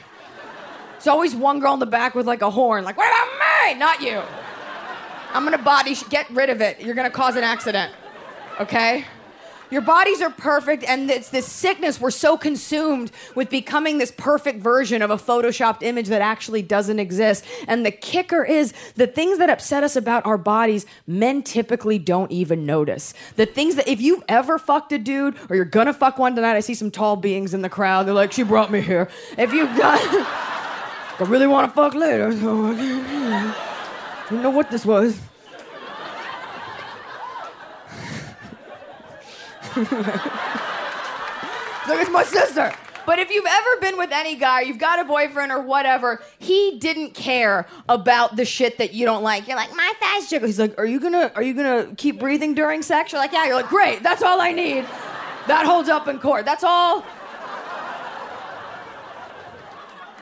It's always one girl in the back with like a horn, like, what about me? Not you. I'm gonna body, sh- get rid of it. You're gonna cause an accident okay? Your bodies are perfect, and it's this sickness. We're so consumed with becoming this perfect version of a photoshopped image that actually doesn't exist. And the kicker is the things that upset us about our bodies, men typically don't even notice. The things that, if you've ever fucked a dude or you're gonna fuck one tonight, I see some tall beings in the crowd. They're like, she brought me here. If you've done, I really wanna fuck later. So I don't know what this was. so it's my sister. But But if you've ever been with any guy, you've got a boyfriend or whatever, he didn't care about the shit that you don't like. You're like, my thighs jiggle. He's like, are you gonna are you gonna keep breathing during sex? You're like, yeah. You're like, great. That's all I need. That holds up in court. That's all.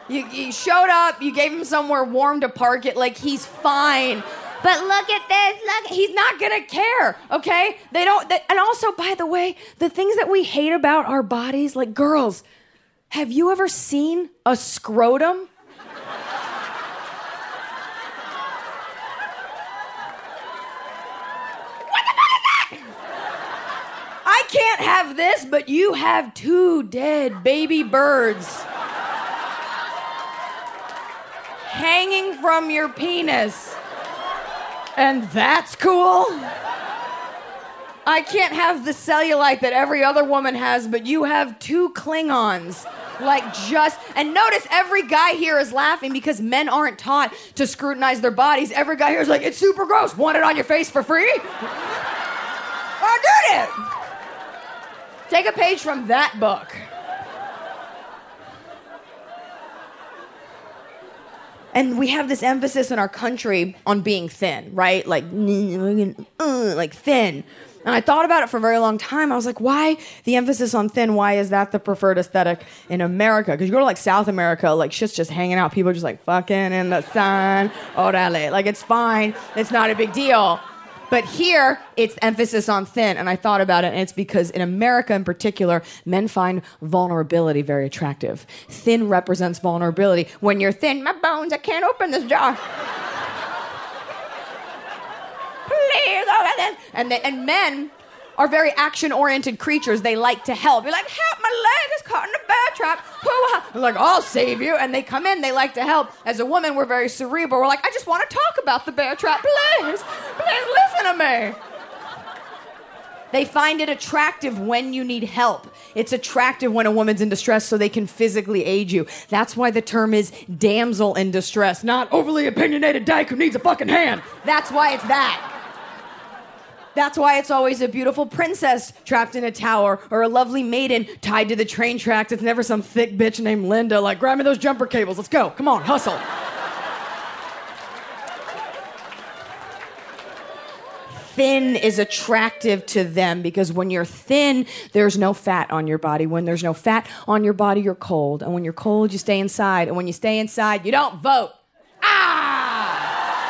You, you showed up. You gave him somewhere warm to park it. Like he's fine. But look at this. Look, he's not gonna care. Okay? They don't. They, and also, by the way, the things that we hate about our bodies, like girls, have you ever seen a scrotum? What the fuck is that? I can't have this, but you have two dead baby birds hanging from your penis. And that's cool? I can't have the cellulite that every other woman has, but you have two Klingons. Like just, and notice every guy here is laughing because men aren't taught to scrutinize their bodies. Every guy here is like, it's super gross. Want it on your face for free? I did it. Take a page from that book. And we have this emphasis in our country on being thin, right? Like, like thin. And I thought about it for a very long time. I was like, why the emphasis on thin? Why is that the preferred aesthetic in America? Because you go to like South America, like shit's just hanging out. People are just like fucking in the sun. Orale. Like it's fine. It's not a big deal. But here, it's emphasis on thin. And I thought about it, and it's because in America in particular, men find vulnerability very attractive. Thin represents vulnerability. When you're thin, my bones, I can't open this jar. Please, oh, open this. And, and men are very action oriented creatures. They like to help. You're like, help, my leg is caught in a bear trap. Like, I'll save you. And they come in, they like to help. As a woman, we're very cerebral. We're like, I just want to talk about the bear trap. Please, please listen to me. They find it attractive when you need help. It's attractive when a woman's in distress so they can physically aid you. That's why the term is damsel in distress, not overly opinionated dyke who needs a fucking hand. That's why it's that. That's why it's always a beautiful princess trapped in a tower or a lovely maiden tied to the train tracks. It's never some thick bitch named Linda, like, grab me those jumper cables. Let's go. Come on, hustle. Thin is attractive to them because when you're thin, there's no fat on your body. When there's no fat on your body, you're cold. And when you're cold, you stay inside. And when you stay inside, you don't vote. Ah!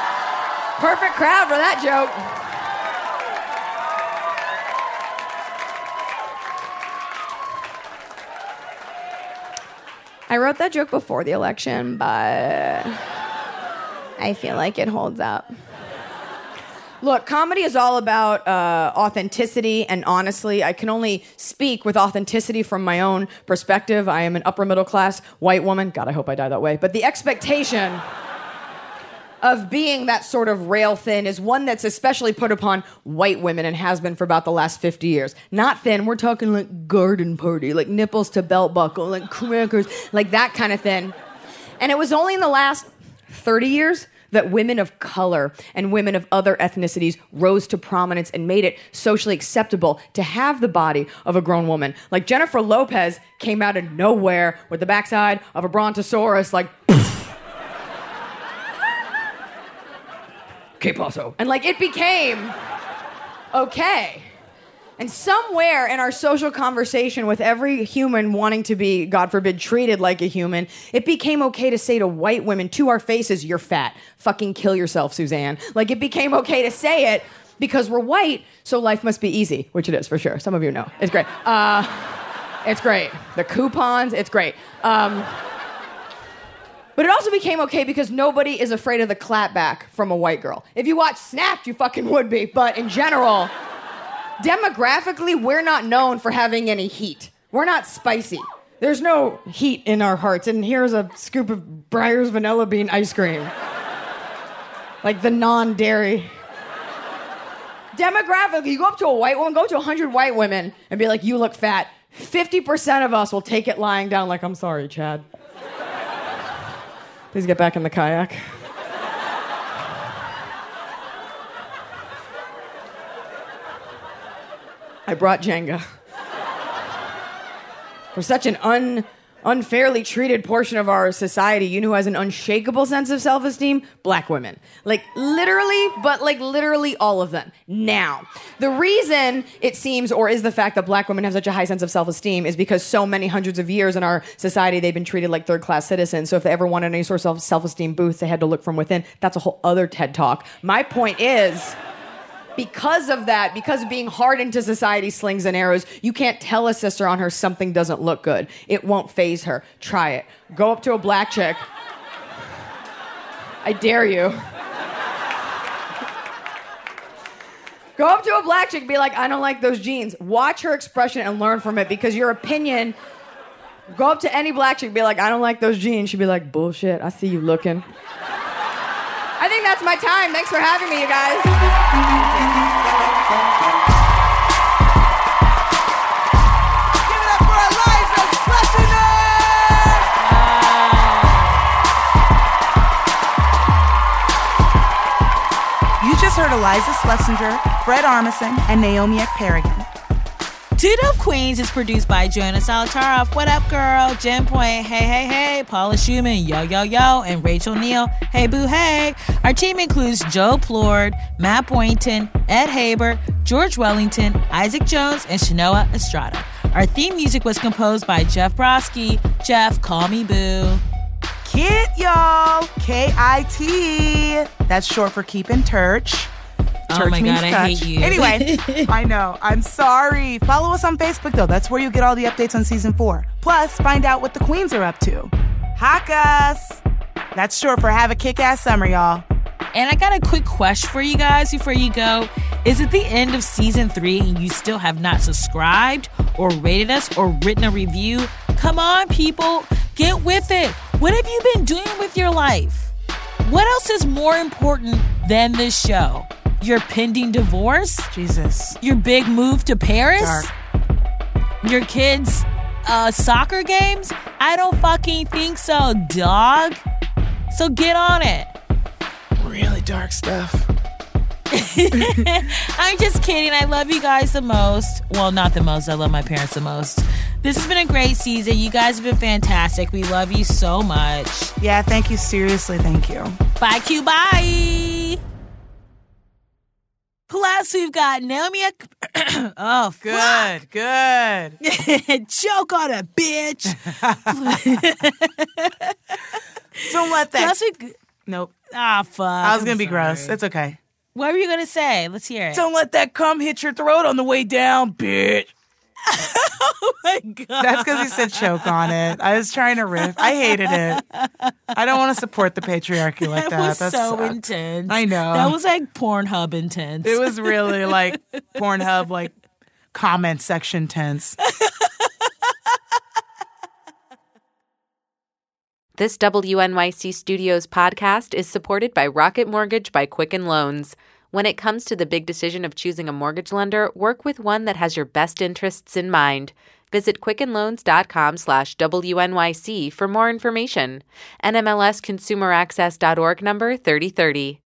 Perfect crowd for that joke. I wrote that joke before the election, but I feel like it holds up. Look, comedy is all about uh, authenticity, and honestly, I can only speak with authenticity from my own perspective. I am an upper middle class white woman. God, I hope I die that way. But the expectation of being that sort of rail thin is one that's especially put upon white women and has been for about the last 50 years. Not thin, we're talking like garden party, like nipples to belt buckle, like crackers, like that kind of thin. And it was only in the last 30 years that women of color and women of other ethnicities rose to prominence and made it socially acceptable to have the body of a grown woman. Like Jennifer Lopez came out of nowhere with the backside of a brontosaurus, like, Que paso? And like it became okay. And somewhere in our social conversation with every human wanting to be, God forbid, treated like a human, it became okay to say to white women to our faces, You're fat. Fucking kill yourself, Suzanne. Like it became okay to say it because we're white, so life must be easy, which it is for sure. Some of you know. It's great. Uh, it's great. The coupons, it's great. Um, but it also became okay because nobody is afraid of the clapback from a white girl. If you watch Snapped, you fucking would be. But in general, demographically, we're not known for having any heat. We're not spicy. There's no heat in our hearts. And here's a scoop of Breyer's vanilla bean ice cream. like the non dairy. Demographically, you go up to a white woman, go to 100 white women, and be like, you look fat. 50% of us will take it lying down, like, I'm sorry, Chad. Please get back in the kayak. I brought Jenga. For such an unfairly treated portion of our society. You know who has an unshakable sense of self esteem? Black women. Like literally, but like literally all of them. Now, the reason it seems, or is the fact that black women have such a high sense of self esteem, is because so many hundreds of years in our society they've been treated like third class citizens. So if they ever wanted any sort of self esteem boost, they had to look from within. That's a whole other TED talk. My point is because of that, because of being hardened to society slings and arrows, you can't tell a sister on her something doesn't look good. It won't phase her. Try it. Go up to a black chick. I dare you. Go up to a black chick, be like, I don't like those jeans. Watch her expression and learn from it because your opinion. Go up to any black chick, be like, I don't like those jeans. She'd be like, bullshit, I see you looking. I think that's my time. Thanks for having me, you guys. Give it up for Iliza Shlesinger! You just heard Iliza Shlesinger, Fred Armisen, and Naomi Ekperigin. Two Dope Queens is produced by Joanna Solotaroff. What up, girl? Jen Poyant. Hey, hey, hey. Paula Szuchman. Yo, yo, yo. And Rachel Neal. Hey, boo, hey. Our team includes Joe Plourde, Matt Boynton, Ed Haber, George Wellington, Isaac Jones, and Shanoa Estrada. Our theme music was composed by Jeff Broski. Jeff, call me boo. KIT, y'all. K I T. That's short for keep in church. Oh my means God, I touch. hate you. Anyway, I know. I'm sorry. Follow us on Facebook, though. That's where you get all the updates on season four. Plus, find out what the queens are up to. Hack us. That's short for have a kick ass summer, y'all. And I got a quick question for you guys before you go. Is it the end of season three and you still have not subscribed or rated us or written a review? Come on, people, get with it. What have you been doing with your life? What else is more important than this show? Your pending divorce? Jesus. Your big move to Paris? Dark. Your kids' uh, soccer games? I don't fucking think so, dog. So get on it. Really dark stuff. I'm just kidding. I love you guys the most. Well, not the most. I love my parents the most. This has been a great season. You guys have been fantastic. We love you so much. Yeah, thank you. Seriously, thank you. Bye, Q. Bye. Plus, we've got Naomi. oh, Good, good. Joke on a bitch. Don't let that. Plus, we. Nope. Ah, fuck. I was I'm gonna be sorry. gross. It's okay. What were you gonna say? Let's hear it. Don't let that cum hit your throat on the way down, bitch. oh my god. That's because he said choke on it. I was trying to riff. I hated it. I don't want to support the patriarchy like that. That was That so sucked. intense. I know. That was like Pornhub intense. It was really like Pornhub, like comment section tense. This WNYC Studios podcast is supported by Rocket Mortgage by Quicken Loans. When it comes to the big decision of choosing a mortgage lender, work with one that has your best interests in mind. Visit quickenloans.com slash WNYC for more information. NMLS ConsumerAccess.org number 3030.